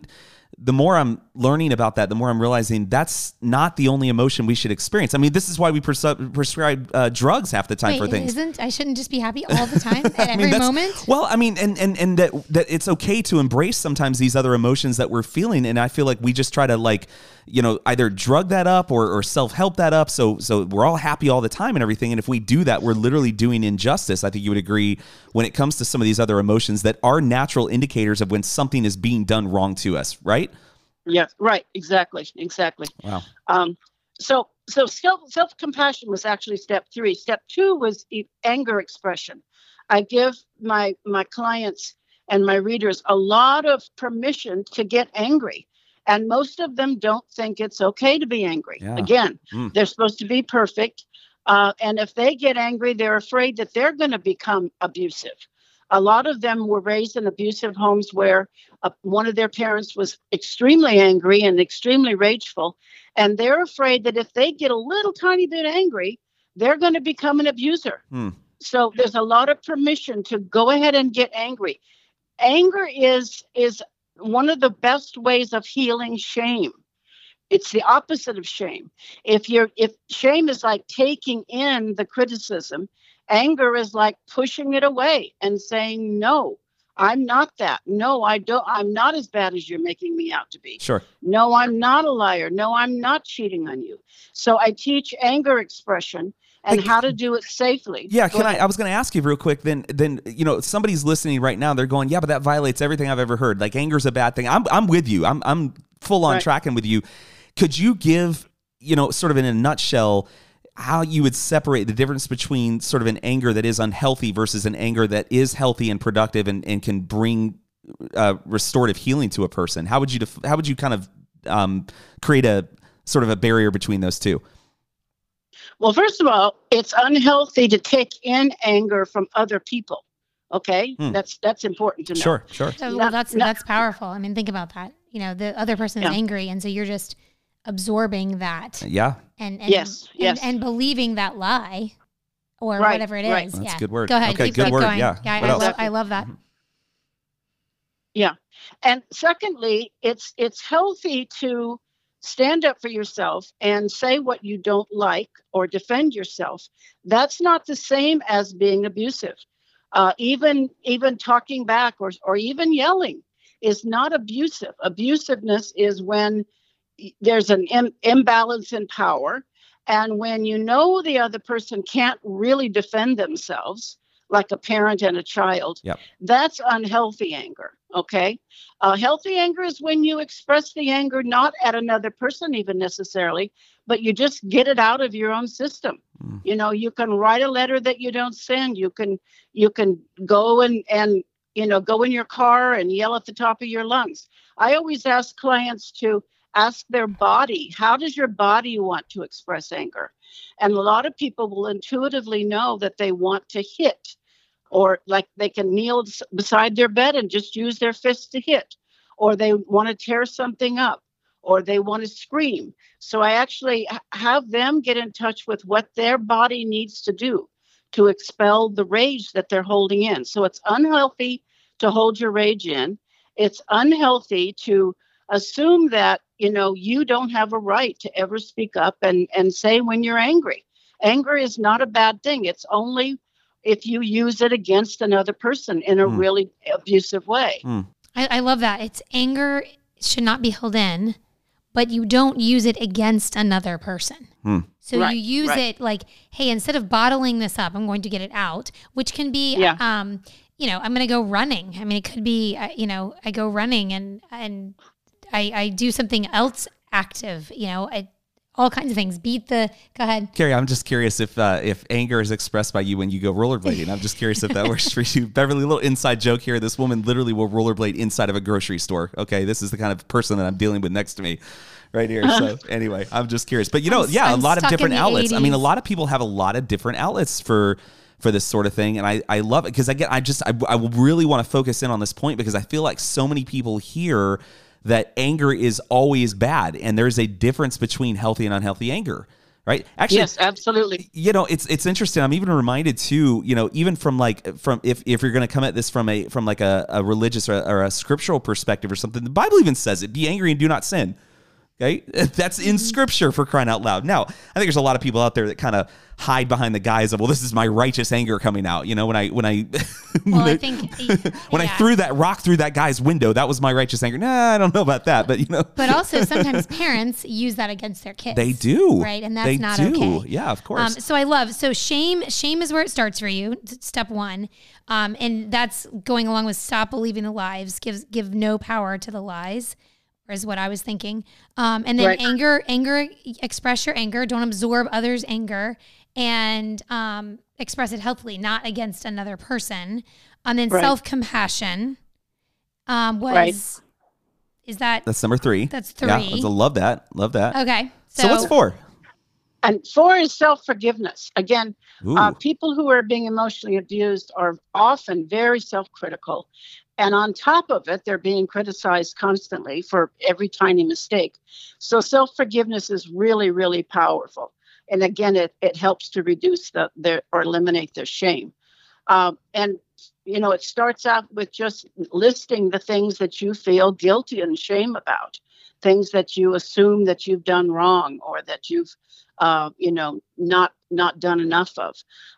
Speaker 1: the more I'm learning about that, the more I'm realizing that's not the only emotion we should experience. I mean, this is why we pres- prescribe uh, drugs half the time
Speaker 4: Wait,
Speaker 1: for things.
Speaker 4: isn't I shouldn't just be happy all the time at
Speaker 1: I mean,
Speaker 4: every moment?
Speaker 1: Well, I mean, and and and that that it's okay to embrace sometimes these other emotions that we're feeling, and I feel like we just try to like, you know, either drug that up or, or self help that up, so so we're all happy all the time and everything. And if we do that, we're literally doing injustice. I think you would agree when it comes to some of these other emotions that are natural indicators of when something is being done wrong to us, right?
Speaker 7: Yes, right, exactly, exactly.
Speaker 1: Wow.
Speaker 7: Um, so so self self compassion was actually step three. Step two was e- anger expression. I give my my clients and my readers a lot of permission to get angry, and most of them don't think it's okay to be angry.
Speaker 1: Yeah.
Speaker 7: Again,
Speaker 1: Mm.
Speaker 7: they're supposed to be perfect, uh, and if they get angry, they're afraid that they're going to become abusive. A lot of them were raised in abusive homes where uh, one of their parents was extremely angry and extremely rageful, and they're afraid that if they get a little tiny bit angry, they're going to become an abuser.
Speaker 1: Hmm.
Speaker 7: So there's a lot of permission to go ahead and get angry. Anger is is one of the best ways of healing shame. It's the opposite of shame. If you're if shame is like taking in the criticism, anger is like pushing it away and saying no. I'm not that. No, I don't. I'm not as bad as you're making me out to be.
Speaker 1: Sure.
Speaker 7: No, I'm not a liar. No, I'm not cheating on you. So I teach anger expression and
Speaker 1: Like-
Speaker 7: how to do it safely.
Speaker 1: Yeah,
Speaker 7: Go
Speaker 1: can I? I was going to ask you real quick. Then, then you know, somebody's listening right now. They're going, "Yeah, but that violates everything I've ever heard. Like anger's a bad thing." I'm, I'm with you. I'm, I'm full on
Speaker 7: Right.
Speaker 1: tracking with you. Could you give, you know, sort of in a nutshell, how you would separate the difference between sort of an anger that is unhealthy versus an anger that is healthy and productive and, and can bring uh, restorative healing to a person. How would you def- how would you kind of um, create a sort of a barrier between those two?
Speaker 7: Well, first of all, it's unhealthy to take in anger from other people. Okay,
Speaker 1: Hmm.
Speaker 7: that's that's important to know.
Speaker 1: Sure, sure.
Speaker 4: So, well, that's
Speaker 7: no.
Speaker 4: that's powerful. I mean, think about that. You know, the other person is
Speaker 7: Yeah.
Speaker 4: angry, and so you're just absorbing that
Speaker 1: Yeah,
Speaker 4: and, and
Speaker 7: Yes,
Speaker 4: and,
Speaker 7: yes.
Speaker 4: and believing that lie or
Speaker 7: Right,
Speaker 4: whatever it is.
Speaker 7: right.
Speaker 1: That's
Speaker 4: yeah.
Speaker 1: a good word.
Speaker 4: Go ahead.
Speaker 1: Okay,
Speaker 4: keep,
Speaker 1: good word,
Speaker 4: Going.
Speaker 1: yeah.
Speaker 4: Yeah, I,
Speaker 1: What
Speaker 4: I
Speaker 1: else?
Speaker 4: love, I love that.
Speaker 7: Yeah. And secondly, it's it's healthy to stand up for yourself and say what you don't like or defend yourself. That's not the same as being abusive. Uh, even even talking back or or even yelling is not abusive. Abusiveness is when y- there's an Im- imbalance in power, and when you know the other person can't really defend themselves, like a parent and a child.
Speaker 1: Yep.
Speaker 7: That's unhealthy anger. Okay. Uh, healthy anger is when you express the anger not at another person, even necessarily, but you just get it out of your own system.
Speaker 1: Mm.
Speaker 7: You know, you can write a letter that you don't send. You can you can go and and you know go in your car and yell at the top of your lungs. I always ask clients to ask their body, how does your body want to express anger? And a lot of people will intuitively know that they want to hit or like they can kneel beside their bed and just use their fists to hit, or they want to tear something up, or they want to scream. So I actually have them get in touch with what their body needs to do to expel the rage that they're holding in. So it's unhealthy to hold your rage in. It's unhealthy to assume that you know you don't have a right to ever speak up and and say when you're angry. Anger is not a bad thing. It's only if you use it against another person in a
Speaker 1: Hmm.
Speaker 7: really abusive way.
Speaker 4: I, I love that. It's anger should not be held in, but you don't use it against another person.
Speaker 1: Hmm.
Speaker 4: So
Speaker 7: Right,
Speaker 4: you use
Speaker 7: right.
Speaker 4: it like, hey, instead of bottling this up, I'm going to get it out, which can be,
Speaker 7: Yeah.
Speaker 4: um, you know, I'm going to go running. I mean, it could be, uh, you know, I go running and and I, I do something else active. You know, I, all kinds of things. Beat the. Go ahead.
Speaker 1: Carrie, I'm just curious if uh, if anger is expressed by you when you go rollerblading. I'm just curious if that works for you. Beverly, a little inside joke here. This woman literally will rollerblade inside of a grocery store. Okay, this is the kind of person that I'm dealing with next to me. Right here. So anyway, I'm just curious. But you know,
Speaker 4: I'm-
Speaker 1: yeah, a
Speaker 4: I'm
Speaker 1: lot of different outlets. I mean, a lot of people have a lot of different outlets for for this sort of thing and i i love it because i get i just i, I really want to focus in on this point because i feel like so many people hear that anger is always bad and there's a difference between healthy and unhealthy anger right? Actually
Speaker 7: yes, absolutely.
Speaker 1: you know it's it's interesting. I'm even reminded too you know even from like from if if you're going to come at this from a from like a, a religious or, or a scriptural perspective or something the bible even says it be angry and do not sin okay that's in scripture for crying out loud now i think there's a lot of people out there that kind of hide behind the guise of well this is my righteous anger coming out you know when i when i
Speaker 4: Well, I
Speaker 1: when
Speaker 4: think
Speaker 1: when I threw that rock through that guy's window, that was my righteous anger. Nah, I don't know about that, but you know,
Speaker 4: But also sometimes parents use that against their kids.
Speaker 1: they do,
Speaker 4: Right, and that's
Speaker 1: they
Speaker 4: not
Speaker 1: do.
Speaker 4: okay.
Speaker 1: Yeah, of
Speaker 4: Um,
Speaker 1: course.
Speaker 4: so I love so shame. Shame is where it starts for you. Step one, um, and that's going along with stop believing the lies. Gives give no power to the lies, is what I was thinking. Um, and then
Speaker 7: Right.
Speaker 4: anger, anger, express your anger. Don't absorb others' anger, and um, express it healthily, not against another person. And then
Speaker 7: Right.
Speaker 4: self compassion um, was.
Speaker 7: Right.
Speaker 4: Is that
Speaker 1: that's number three.
Speaker 4: That's
Speaker 1: Yeah,
Speaker 4: three.
Speaker 1: that's- I love that. Love that.
Speaker 4: okay?
Speaker 1: so, what's four?
Speaker 7: And four is self forgiveness. Again, uh, people who are being emotionally abused are often very self critical. And on top of it, they're being criticized constantly for every tiny mistake. So self forgiveness is really, really powerful. And again, it, it helps to reduce the, their or eliminate their shame. Um, and, you know, it starts out with just listing the things that you feel guilty and shame about, things that you assume that you've done wrong or that you've uh, you know, not not done enough of.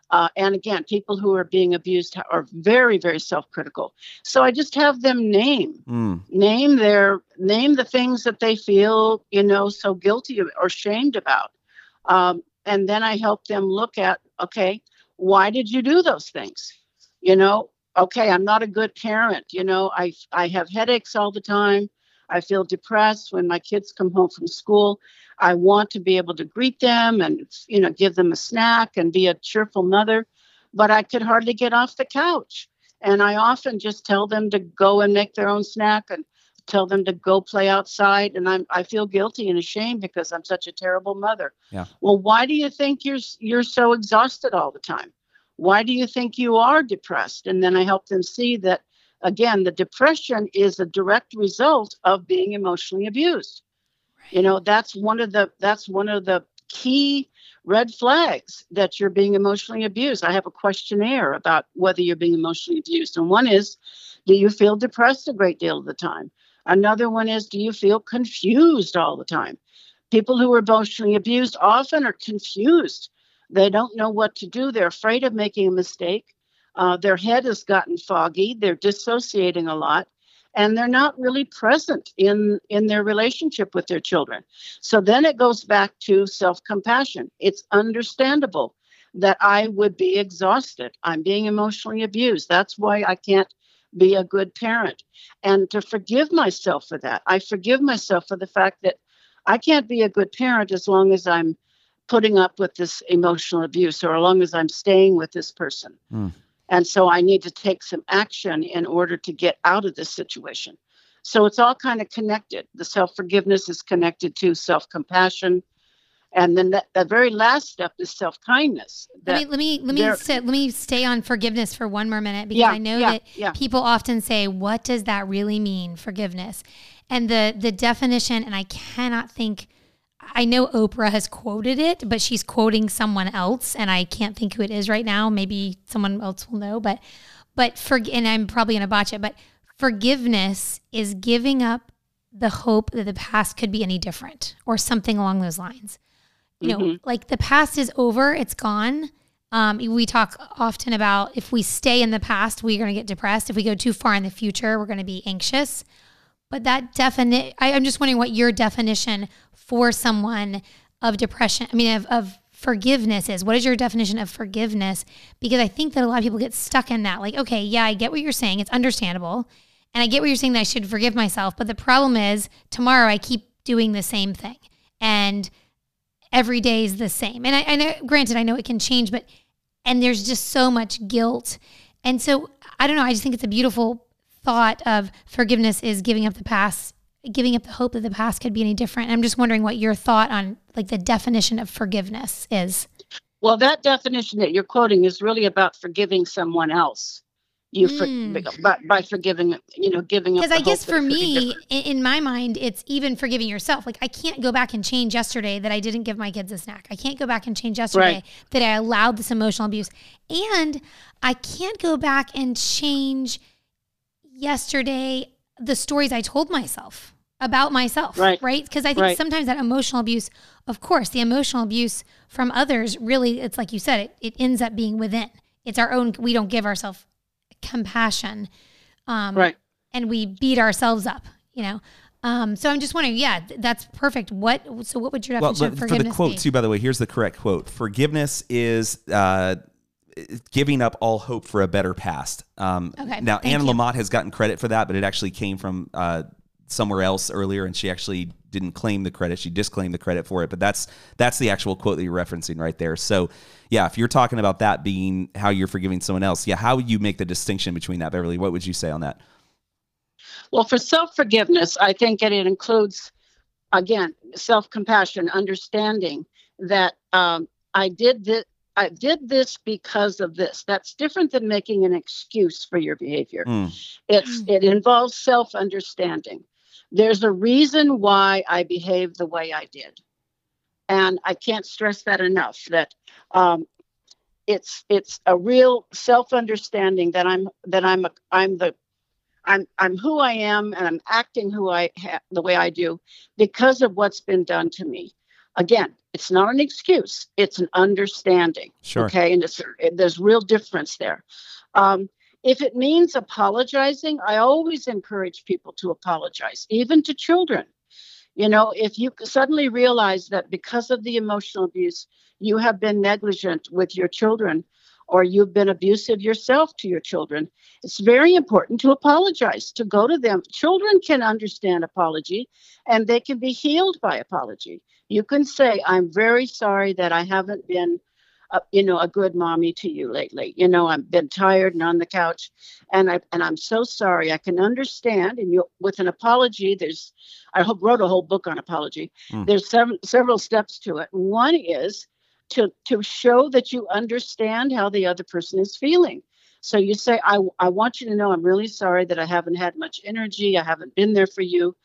Speaker 7: Uh, and again, people who are being abused are very, very self-critical. So I just have them name
Speaker 1: Mm,
Speaker 7: name their name the things that they feel, you know, so guilty or shamed about. Um, and then I help them look at, okay, why did you do those things? You know, okay, I'm not a good parent. You know, I I have headaches all the time. I feel depressed when my kids come home from school. I want to be able to greet them and you know give them a snack and be a cheerful mother, but I could hardly get off the couch. And I often just tell them to go and make their own snack and tell them to go play outside and I'm I feel guilty and ashamed because I'm such a terrible mother.
Speaker 1: Yeah.
Speaker 7: Well, why do you think you're you're so exhausted all the time? Why do you think you are depressed? And then I help them see that again, the depression is a direct result of being emotionally abused. You know, that's one of the that's one of the key red flags that you're being emotionally abused. I have a questionnaire about whether you're being emotionally abused. And one is, do you feel depressed a great deal of the time? Another one is, do you feel confused all the time? People who are emotionally abused often are confused. They don't know what to do. They're afraid of making a mistake. Uh, their head has gotten foggy. They're dissociating a lot and they're not really present in in their relationship with their children. So then it goes back to self-compassion. It's understandable that i would be exhausted. I'm being emotionally abused. That's why i can't be a good parent. And to forgive myself for that i forgive myself for the fact that i can't be a good parent as long as i'm putting up with this emotional abuse or as long as i'm staying with this person.
Speaker 1: Mm.
Speaker 7: And so I need to take some action in order to get out of this situation. So it's all kind of connected. The self forgiveness is connected to self compassion. And then that, that very last step is self kindness.
Speaker 4: Let me let me let me let me stay on forgiveness for one more minute because
Speaker 7: Yeah,
Speaker 4: I know
Speaker 7: yeah,
Speaker 4: that
Speaker 7: yeah.
Speaker 4: people often say, "What does that really mean, forgiveness?" And the the definition, and I cannot think. I know Oprah has quoted it, but she's quoting someone else, and I can't think who it is right now. Maybe someone else will know, but but for and I'm probably gonna botch it, but forgiveness is giving up the hope that the past could be any different or something along those lines you know,
Speaker 7: Mhm.
Speaker 4: like the past is over, it's gone. Um, we talk often about if we stay in the past, we're going to get depressed. If we go too far in the future, we're going to be anxious. But that definite, I'm just wondering what your definition for someone of depression, I mean, of, of forgiveness is. What is your definition of forgiveness? Because I think that a lot of people get stuck in that. Like, okay, yeah, I get what you're saying. It's understandable. And I get what you're saying that I should forgive myself. But the problem is tomorrow I keep doing the same thing. And every day is the same. And I, I know, granted, I know it can change, but and there's just so much guilt. And so I don't know. I just think it's a beautiful thought of forgiveness is giving up the past, giving up the hope that the past could be any different. I'm just wondering what your thought on like the definition of forgiveness is.
Speaker 7: Well, that definition that you're quoting is really about forgiving someone else. You for,
Speaker 4: Mm.
Speaker 7: by, by forgiving, you know, giving up.
Speaker 4: Because I guess for
Speaker 7: it could be
Speaker 4: me, in, in my mind, it's even forgiving yourself. Like I can't go back and change yesterday that I didn't give my kids a snack. I can't go back and change yesterday
Speaker 7: Right.
Speaker 4: that I allowed this emotional abuse, and I can't go back and change yesterday the stories I told myself about myself.
Speaker 7: Right.
Speaker 4: Right. Because I think
Speaker 7: Right.
Speaker 4: sometimes that emotional abuse, of course, the emotional abuse from others, really, it's like you said, it, it ends up being within. It's our own. We don't give ourselves compassion um,
Speaker 7: right.
Speaker 4: and we beat ourselves up, you know. Um, so I'm just wondering, yeah, that's perfect. What so what would your
Speaker 1: Well,
Speaker 4: definition
Speaker 1: look,
Speaker 4: of
Speaker 1: for the quote
Speaker 4: be?
Speaker 1: too, by the way, here's the correct quote: "Forgiveness is uh, giving up all hope for a better past." Um,
Speaker 4: Okay,
Speaker 1: now,
Speaker 4: thank
Speaker 1: Anne
Speaker 4: you.
Speaker 1: Lamott has gotten credit for that, but it actually came from uh, somewhere else earlier, and she actually didn't claim the credit. She disclaimed the credit for it, but that's that's the actual quote that you're referencing right there. So, yeah, if you're talking about that being how you're forgiving someone else, yeah, how would you make the distinction between that, Beverly? What would you say on that?
Speaker 7: Well, for self forgiveness, I think it includes, again, self compassion, understanding that um, I did this. I did this because of this. That's different than making an excuse for your behavior.
Speaker 1: Mm.
Speaker 7: It's it involves self understanding. There's a reason why I behaved the way I did, and I can't stress that enough. That um, it's it's a real self understanding that I'm that I'm a, I'm the I'm I'm who I am and I'm acting who I ha- the way I do because of what's been done to me. Again, it's not an excuse; it's an understanding.
Speaker 1: Sure.
Speaker 7: Okay, and it's, there's real difference there. Um, if it means apologizing, I always encourage people to apologize, even to children. You know, if you suddenly realize that because of the emotional abuse, you have been negligent with your children, or you've been abusive yourself to your children, it's very important to apologize, to go to them. Children can understand apology and they can be healed by apology. You can say, I'm very sorry that I haven't been. Uh, you know, a good mommy to you lately. You know, I've been tired and on the couch, and I and I'm so sorry. I can understand, and you with an apology. There's, I hope wrote a whole book on apology.
Speaker 1: Mm.
Speaker 7: There's several several steps to it. One is to to show that you understand how the other person is feeling. So you say, I, I want you to know I'm really sorry that I haven't had much energy. I haven't been there for you.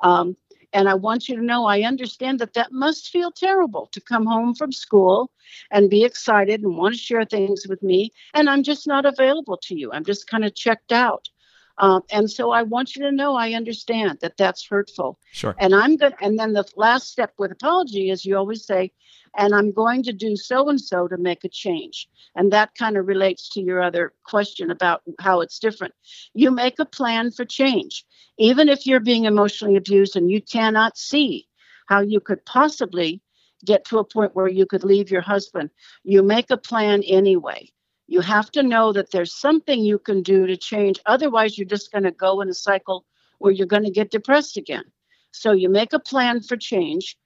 Speaker 7: Um, and I want you to know I understand that that must feel terrible to come home from school and be excited and want to share things with me. And I'm just not available to you. I'm just kind of checked out. Um, and so I want you to know I understand that that's hurtful.
Speaker 1: Sure.
Speaker 7: And I'm good. And then the last step with apology is you always say, and I'm going to do so and so to make a change. And that kind of relates to your other question about how it's different. You make a plan for change, even if you're being emotionally abused and you cannot see how you could possibly get to a point where you could leave your husband. You make a plan anyway. You have to know that there's something you can do to change. Otherwise, you're just going to go in a cycle where you're going to get depressed again. So you make a plan for change.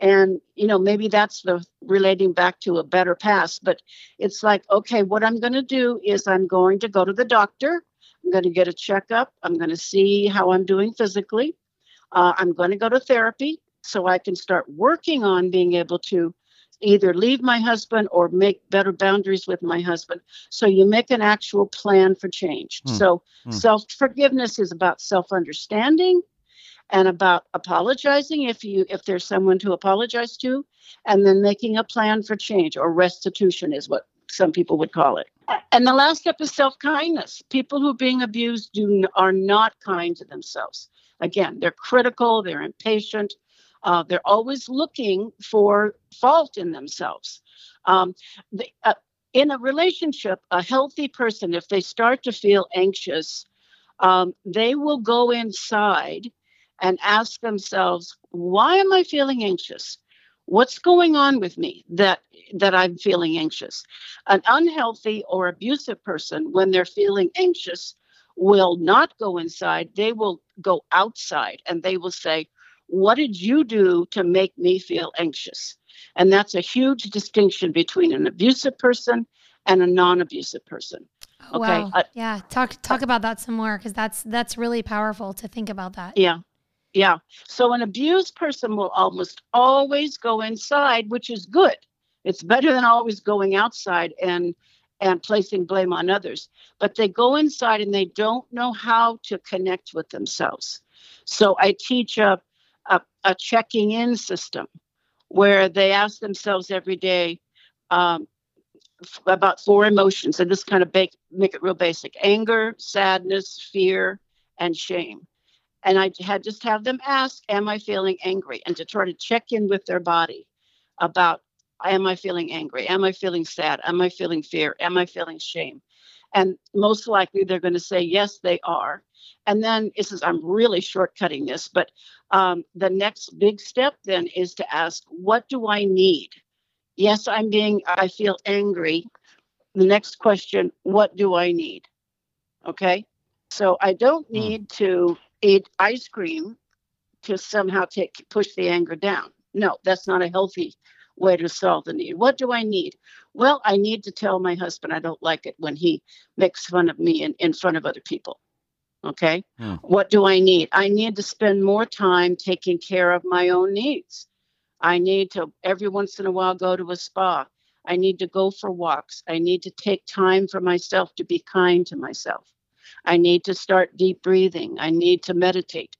Speaker 7: And, you know, maybe that's the relating back to a better past, but it's like, okay, what I'm going to do is I'm going to go to the doctor. I'm going to get a checkup. I'm going to see how I'm doing physically. Uh, I'm going to go to therapy so I can start working on being able to either leave my husband or make better boundaries with my husband. So you make an actual plan for change.
Speaker 1: Hmm.
Speaker 7: So
Speaker 1: Hmm.
Speaker 7: self forgiveness is about self understanding and about apologizing if you if there's someone to apologize to and then making a plan for change or restitution is what some people would call it and the last step is self-kindness people who are being abused do are not kind to themselves again they're critical they're impatient uh, they're always looking for fault in themselves um, the, uh, in a relationship a healthy person if they start to feel anxious um, they will go inside and ask themselves, why am I feeling anxious? What's going on with me that that I'm feeling anxious? An unhealthy or abusive person, when they're feeling anxious, will not go inside. They will go outside and they will say, What did you do to make me feel anxious? And that's a huge distinction between an abusive person and a non-abusive person. Okay,
Speaker 4: Wow.
Speaker 7: uh,
Speaker 4: yeah. Talk talk about that some more because that's that's really powerful to think about that.
Speaker 7: Yeah. Yeah. So an abused person will almost always go inside, which is good. It's better than always going outside and and placing blame on others. But they go inside and they don't know how to connect with themselves. So I teach a a, a checking in system where they ask themselves every day um, f- about four emotions, and this kind of make it real basic: anger, sadness, fear, and shame and I had just have them ask, "Am I feeling angry?" and to try to check in with their body about, "Am I feeling angry? Am I feeling sad? Am I feeling fear? Am I feeling shame?" And most likely they're going to say, "Yes, they are." And then this is I'm really shortcutting this, but um, the next big step then is to ask, "What do I need?" Yes, I'm being. I feel angry. The next question, "What do I need?" Okay. So I don't need to eat ice cream to somehow take push the anger down. No, that's not a healthy way to solve the need. What do I need? Well, I need to tell my husband I don't like it when he makes fun of me in, in front of other people. Okay.
Speaker 1: Hmm.
Speaker 7: What do I need? I need to spend more time taking care of my own needs. I need to every once in a while go to a spa. I need to go for walks. I need to take time for myself to be kind to myself. I need to start deep breathing. I need to meditate.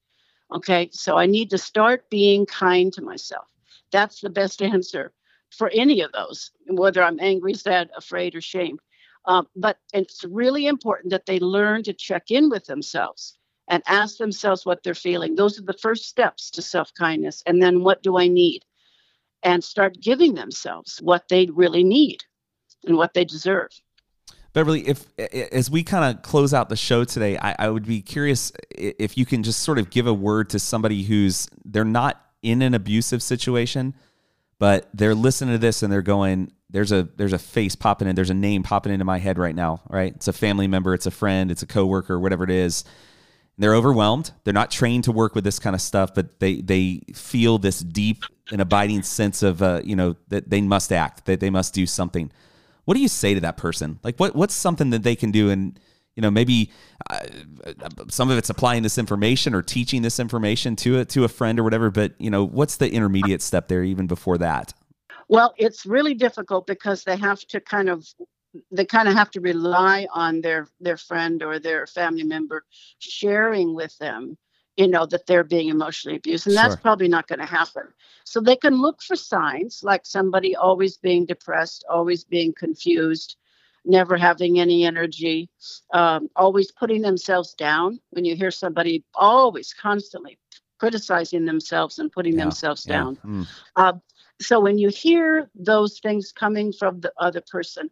Speaker 7: Okay, so I need to start being kind to myself. That's the best answer for any of those, whether I'm angry, sad, afraid, or shamed. Um, but it's really important that they learn to check in with themselves and ask themselves what they're feeling. Those are the first steps to self kindness. And then what do I need? And start giving themselves what they really need and what they deserve.
Speaker 1: Beverly, if as we kind of close out the show today, I, I would be curious if you can just sort of give a word to somebody who's they're not in an abusive situation, but they're listening to this and they're going, there's a there's a face popping in, there's a name popping into my head right now, right? It's a family member, it's a friend, it's a coworker, whatever it is. They're overwhelmed. They're not trained to work with this kind of stuff, but they they feel this deep and abiding sense of uh, you know that they must act, that they must do something. What do you say to that person? Like what what's something that they can do and you know maybe uh, some of it's applying this information or teaching this information to it to a friend or whatever but you know what's the intermediate step there even before that
Speaker 7: Well, it's really difficult because they have to kind of they kind of have to rely on their their friend or their family member sharing with them, you know, that they're being emotionally abused, and that's
Speaker 1: Sure.
Speaker 7: probably not going to happen. So they can look for signs like somebody always being depressed, always being confused, never having any energy, um, always putting themselves down. When you hear somebody always constantly criticizing themselves and putting
Speaker 1: Yeah,
Speaker 7: themselves
Speaker 1: yeah.
Speaker 7: down.
Speaker 1: Mm.
Speaker 7: Uh, so when you hear those things coming from the other person,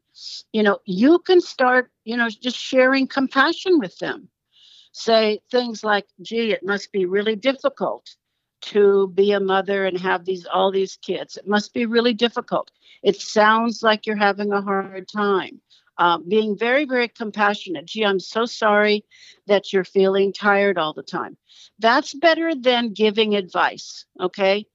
Speaker 7: you know, you can start, you know, just sharing compassion with them. Say things like, gee, it must be really difficult to be a mother and have these all these kids. It must be really difficult. It sounds like you're having a hard time. Um, being very, very compassionate. Gee, I'm so sorry that you're feeling tired all the time. That's better than giving advice. Okay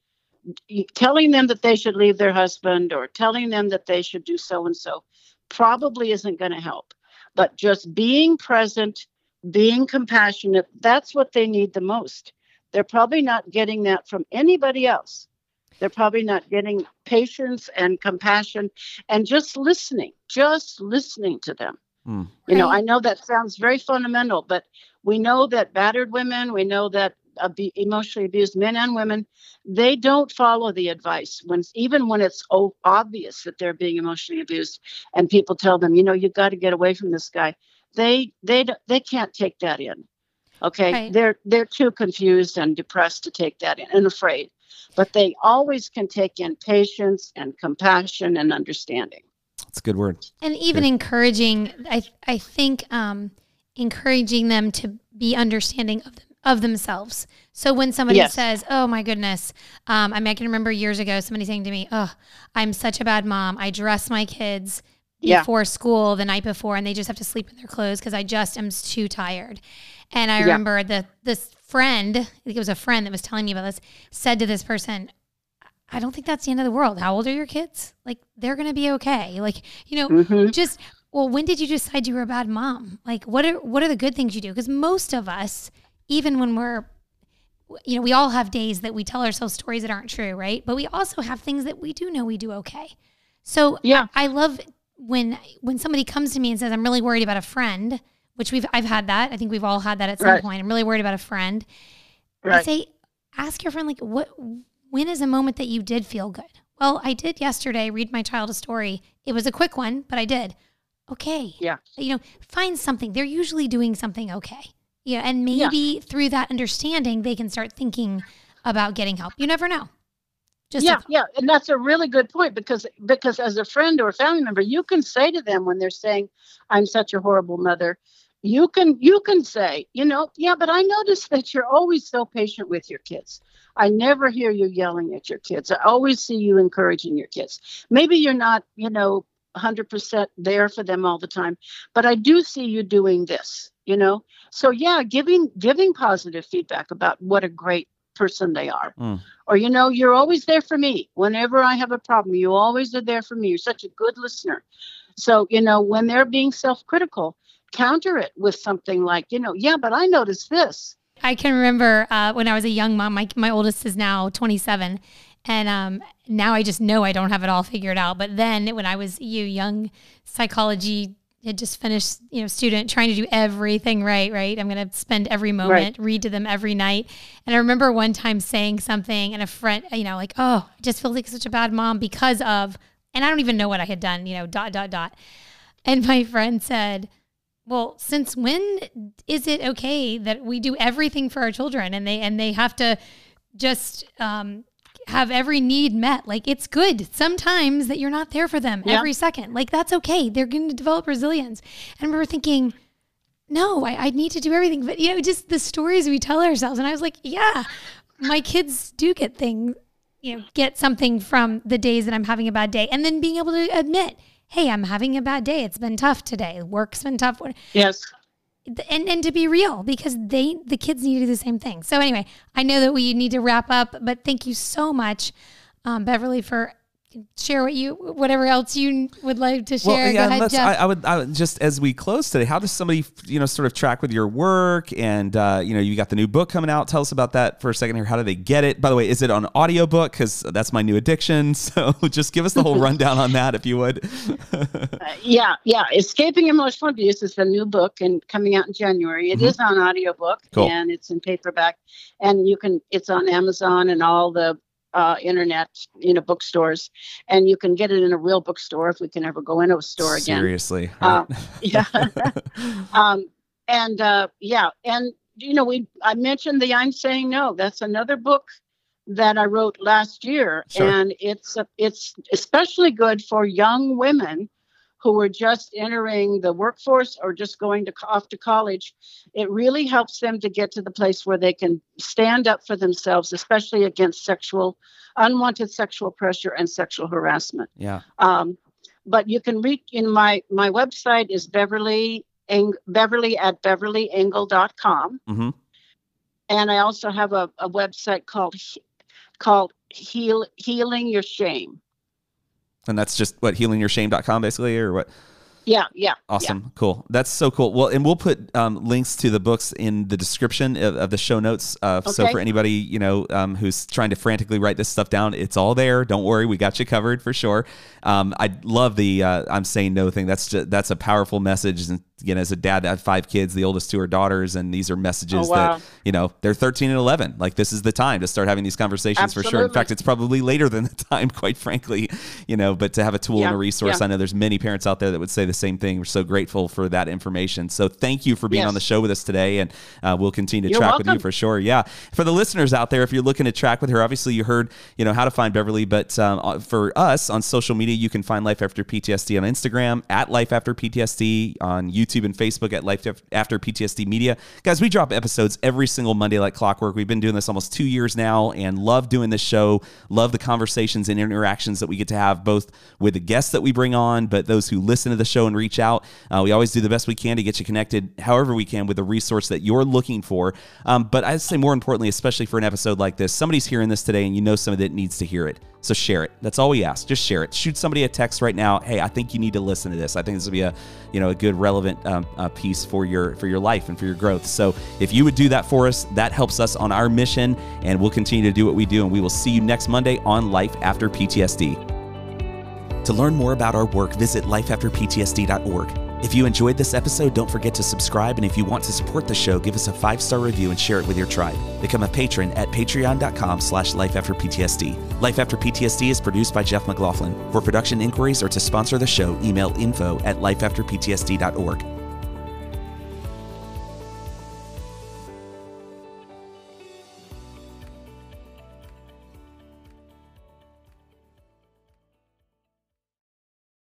Speaker 7: telling them that they should leave their husband or telling them that they should do so and so probably isn't going to help. But just being present, being compassionate, that's what they need the most. They're probably not getting that from anybody else. They're probably not getting patience and compassion and just listening, just listening to them.
Speaker 1: Hmm.
Speaker 7: You know, I know that sounds very fundamental, but we know that battered women, we know that abu- emotionally abused men and women, they don't follow the advice when even when it's o- obvious that they're being emotionally abused, and people tell them, you know, you got to get away from this guy. They they they can't take that in. Okay,
Speaker 4: Right.
Speaker 7: they're they're too confused and depressed to take that in and afraid, but they always can take in patience and compassion and understanding.
Speaker 1: That's a good word.
Speaker 4: and even encouraging i i think um encouraging them to be understanding of them, of themselves so when somebody
Speaker 7: Yes.
Speaker 4: says oh my goodness um, i mean i can remember years ago somebody saying to me oh i'm such a bad mom i dress my kids
Speaker 7: Yeah.
Speaker 4: before school the night before and they just have to sleep in their clothes because i just am too tired and i
Speaker 7: Yeah.
Speaker 4: remember that this friend i think it was a friend that was telling me about this said to this person I don't think that's the end of the world. How old are your kids? Like they're gonna be okay. Like you know,
Speaker 7: Mhm.
Speaker 4: just well, when did you decide you were a bad mom? Like what are what are the good things you do? Because most of us, even when we're you know, we all have days that we tell ourselves stories that aren't true, right? But we also have things that we do know we do okay. So
Speaker 7: Yeah.
Speaker 4: I love when when somebody comes to me and says, I'm really worried about a friend, which we've I've had that. I think we've all had that at some
Speaker 7: Right.
Speaker 4: point. I'm really worried about a friend. I
Speaker 7: Right.
Speaker 4: say, ask your friend, like, what, when is a moment that you did feel good? Well, I did yesterday read my child a story. It was a quick one, but I did. Okay.
Speaker 7: Yeah.
Speaker 4: You know, find something. They're usually doing something okay. Yeah. And
Speaker 7: Yeah.
Speaker 4: maybe through that understanding, they can start thinking about getting help. You never know. Just
Speaker 7: yeah, yeah, and that's a really good point because because as a friend or a family member, you can say to them when they're saying, "I'm such a horrible mother," you can you can say, you know, yeah, but I notice that you're always so patient with your kids. I never hear you yelling at your kids. I always see you encouraging your kids. Maybe you're not, you know, 100% there for them all the time, but I do see you doing this, you know. So yeah, giving giving positive feedback about what a great person they are. Or you know you're always there for me. Whenever i have a problem you always are there for me. You're such a good listener. So you know when they're being self-critical counter it with something like you know yeah but i noticed this.
Speaker 4: I can remember uh, when I was a young mom. My my oldest is now 27, and um, now I just know I don't have it all figured out. But then when I was you young psychology had just finished, you know, student trying to do everything right. Right, I'm going to spend every moment, read to them every night. And I remember one time saying something, and a friend, you know, like, oh, I just feel like such a bad mom because of, and I don't even know what I had done. You know, dot dot dot. And my friend said, well, since when is it okay that we do everything for our children and they and they have to just um, have every need met? Like it's good sometimes that you're not there for them
Speaker 7: Yeah.
Speaker 4: every second. Like that's okay. They're going to develop resilience. And we were thinking, no, I, I need to do everything. But you know, just the stories we tell ourselves. And I was like, yeah, my kids do get things you know, get something from the days that I'm having a bad day and then being able to admit, hey, I'm having a bad day. It's been tough today. Work's been tough.
Speaker 7: Yes.
Speaker 4: And, and to be real because they the kids need to do the same thing. So anyway, I know that we need to wrap up, but thank you so much, um, Beverly, for share what you whatever else you would like to share.
Speaker 1: Well, yeah,
Speaker 4: Go ahead, Jeff.
Speaker 1: I, I would, I would just as we close today. How does somebody, you know, sort of track with your work? And uh, you know, you got the new book coming out. Tell us about that for a second here. How do they get it? By the way, is it on audiobook? Because that's my new addiction. So just give us the whole rundown on that, if you would.
Speaker 7: yeah, yeah. Escaping Emotional Abuse is the new book and coming out in January. It is
Speaker 1: Mhm.
Speaker 7: on audiobook
Speaker 1: Cool.
Speaker 7: and it's in paperback. And you can it's on Amazon and all the uh, internet, you know, bookstores. And you can get it in a real bookstore if we can ever go into a store again.
Speaker 1: Seriously.
Speaker 7: Uh, yeah. um, and uh, yeah, and you know, we I mentioned the I'm saying no. That's another book that I wrote last year,
Speaker 1: Sure.
Speaker 7: and it's it's especially good for young women who are just entering the workforce or just going to off to college. It really helps them to get to the place where they can stand up for themselves, especially against sexual unwanted sexual pressure and sexual harassment.
Speaker 1: yeah.
Speaker 7: Um, but you can reach in my my website is Beverly Eng, Beverly at beverlyengel.com.
Speaker 1: hmm
Speaker 7: And I also have a, a website called called Heal Healing Your Shame.
Speaker 1: And that's just what healingyourshame.com basically, or what?
Speaker 7: Yeah, yeah.
Speaker 1: Awesome. Cool. That's so cool. Well, and we'll put um, links to the books in the description of, of the show notes. Uh, So for anybody, you know, um, who's trying to frantically write this stuff down, it's all there. Don't worry. We got you covered for sure. Um, I love the uh, I'm saying no thing. That's just, that's a powerful message. And again, as a dad, I have five kids. The oldest two are daughters. And these are messages
Speaker 7: Oh, wow.
Speaker 1: that, you know, they're 13 and 11. Like this is the time to start having these conversations for sure. In fact, it's probably later than the time, quite frankly, you know, but to have a tool and a resource,
Speaker 7: yeah.
Speaker 1: I know there's many parents out there that would say the same thing. We're so grateful for that information. So thank you for being
Speaker 7: Yes.
Speaker 1: on the show with us today, and uh, we'll continue to
Speaker 7: You're
Speaker 1: track with you for sure. Yeah, for the listeners out there, if you're looking to track with her, obviously you heard you know how to find Beverly, but um, uh, for us on social media, you can find Life After PTSD on Instagram at Life After PTSD on YouTube and Facebook at Life After PTSD Media. Guys, we drop episodes every single Monday like clockwork. We've been doing this almost two years now, and love doing this show. Love the conversations and interactions that we get to have both with the guests that we bring on, but those who listen to the show and reach out. Uh, we always do the best we can to get you connected, however we can, with the resource that you're looking for. Um, but I'd say more importantly, especially for an episode like this, somebody's hearing this today, and you know somebody that needs to hear it. So share it. That's all we ask. Just share it. Shoot somebody a text right now. Hey, I think you need to listen to this. I think this will be a, you know, a good relevant um, uh, piece for your for your life and for your growth. So if you would do that for us, that helps us on our mission, and we'll continue to do what we do. And we will see you next Monday on Life After PTSD. To learn more about our work, visit lifeafterptsd.org. If you enjoyed this episode, don't forget to subscribe, and if you want to support the show, give us a five-star review and share it with your tribe. Become a patron at patreon.com slash lifeafterptsd. Life After PTSD is produced by Jeff McLaughlin. For production inquiries or to sponsor the show, email info at lifeafterptsd.org.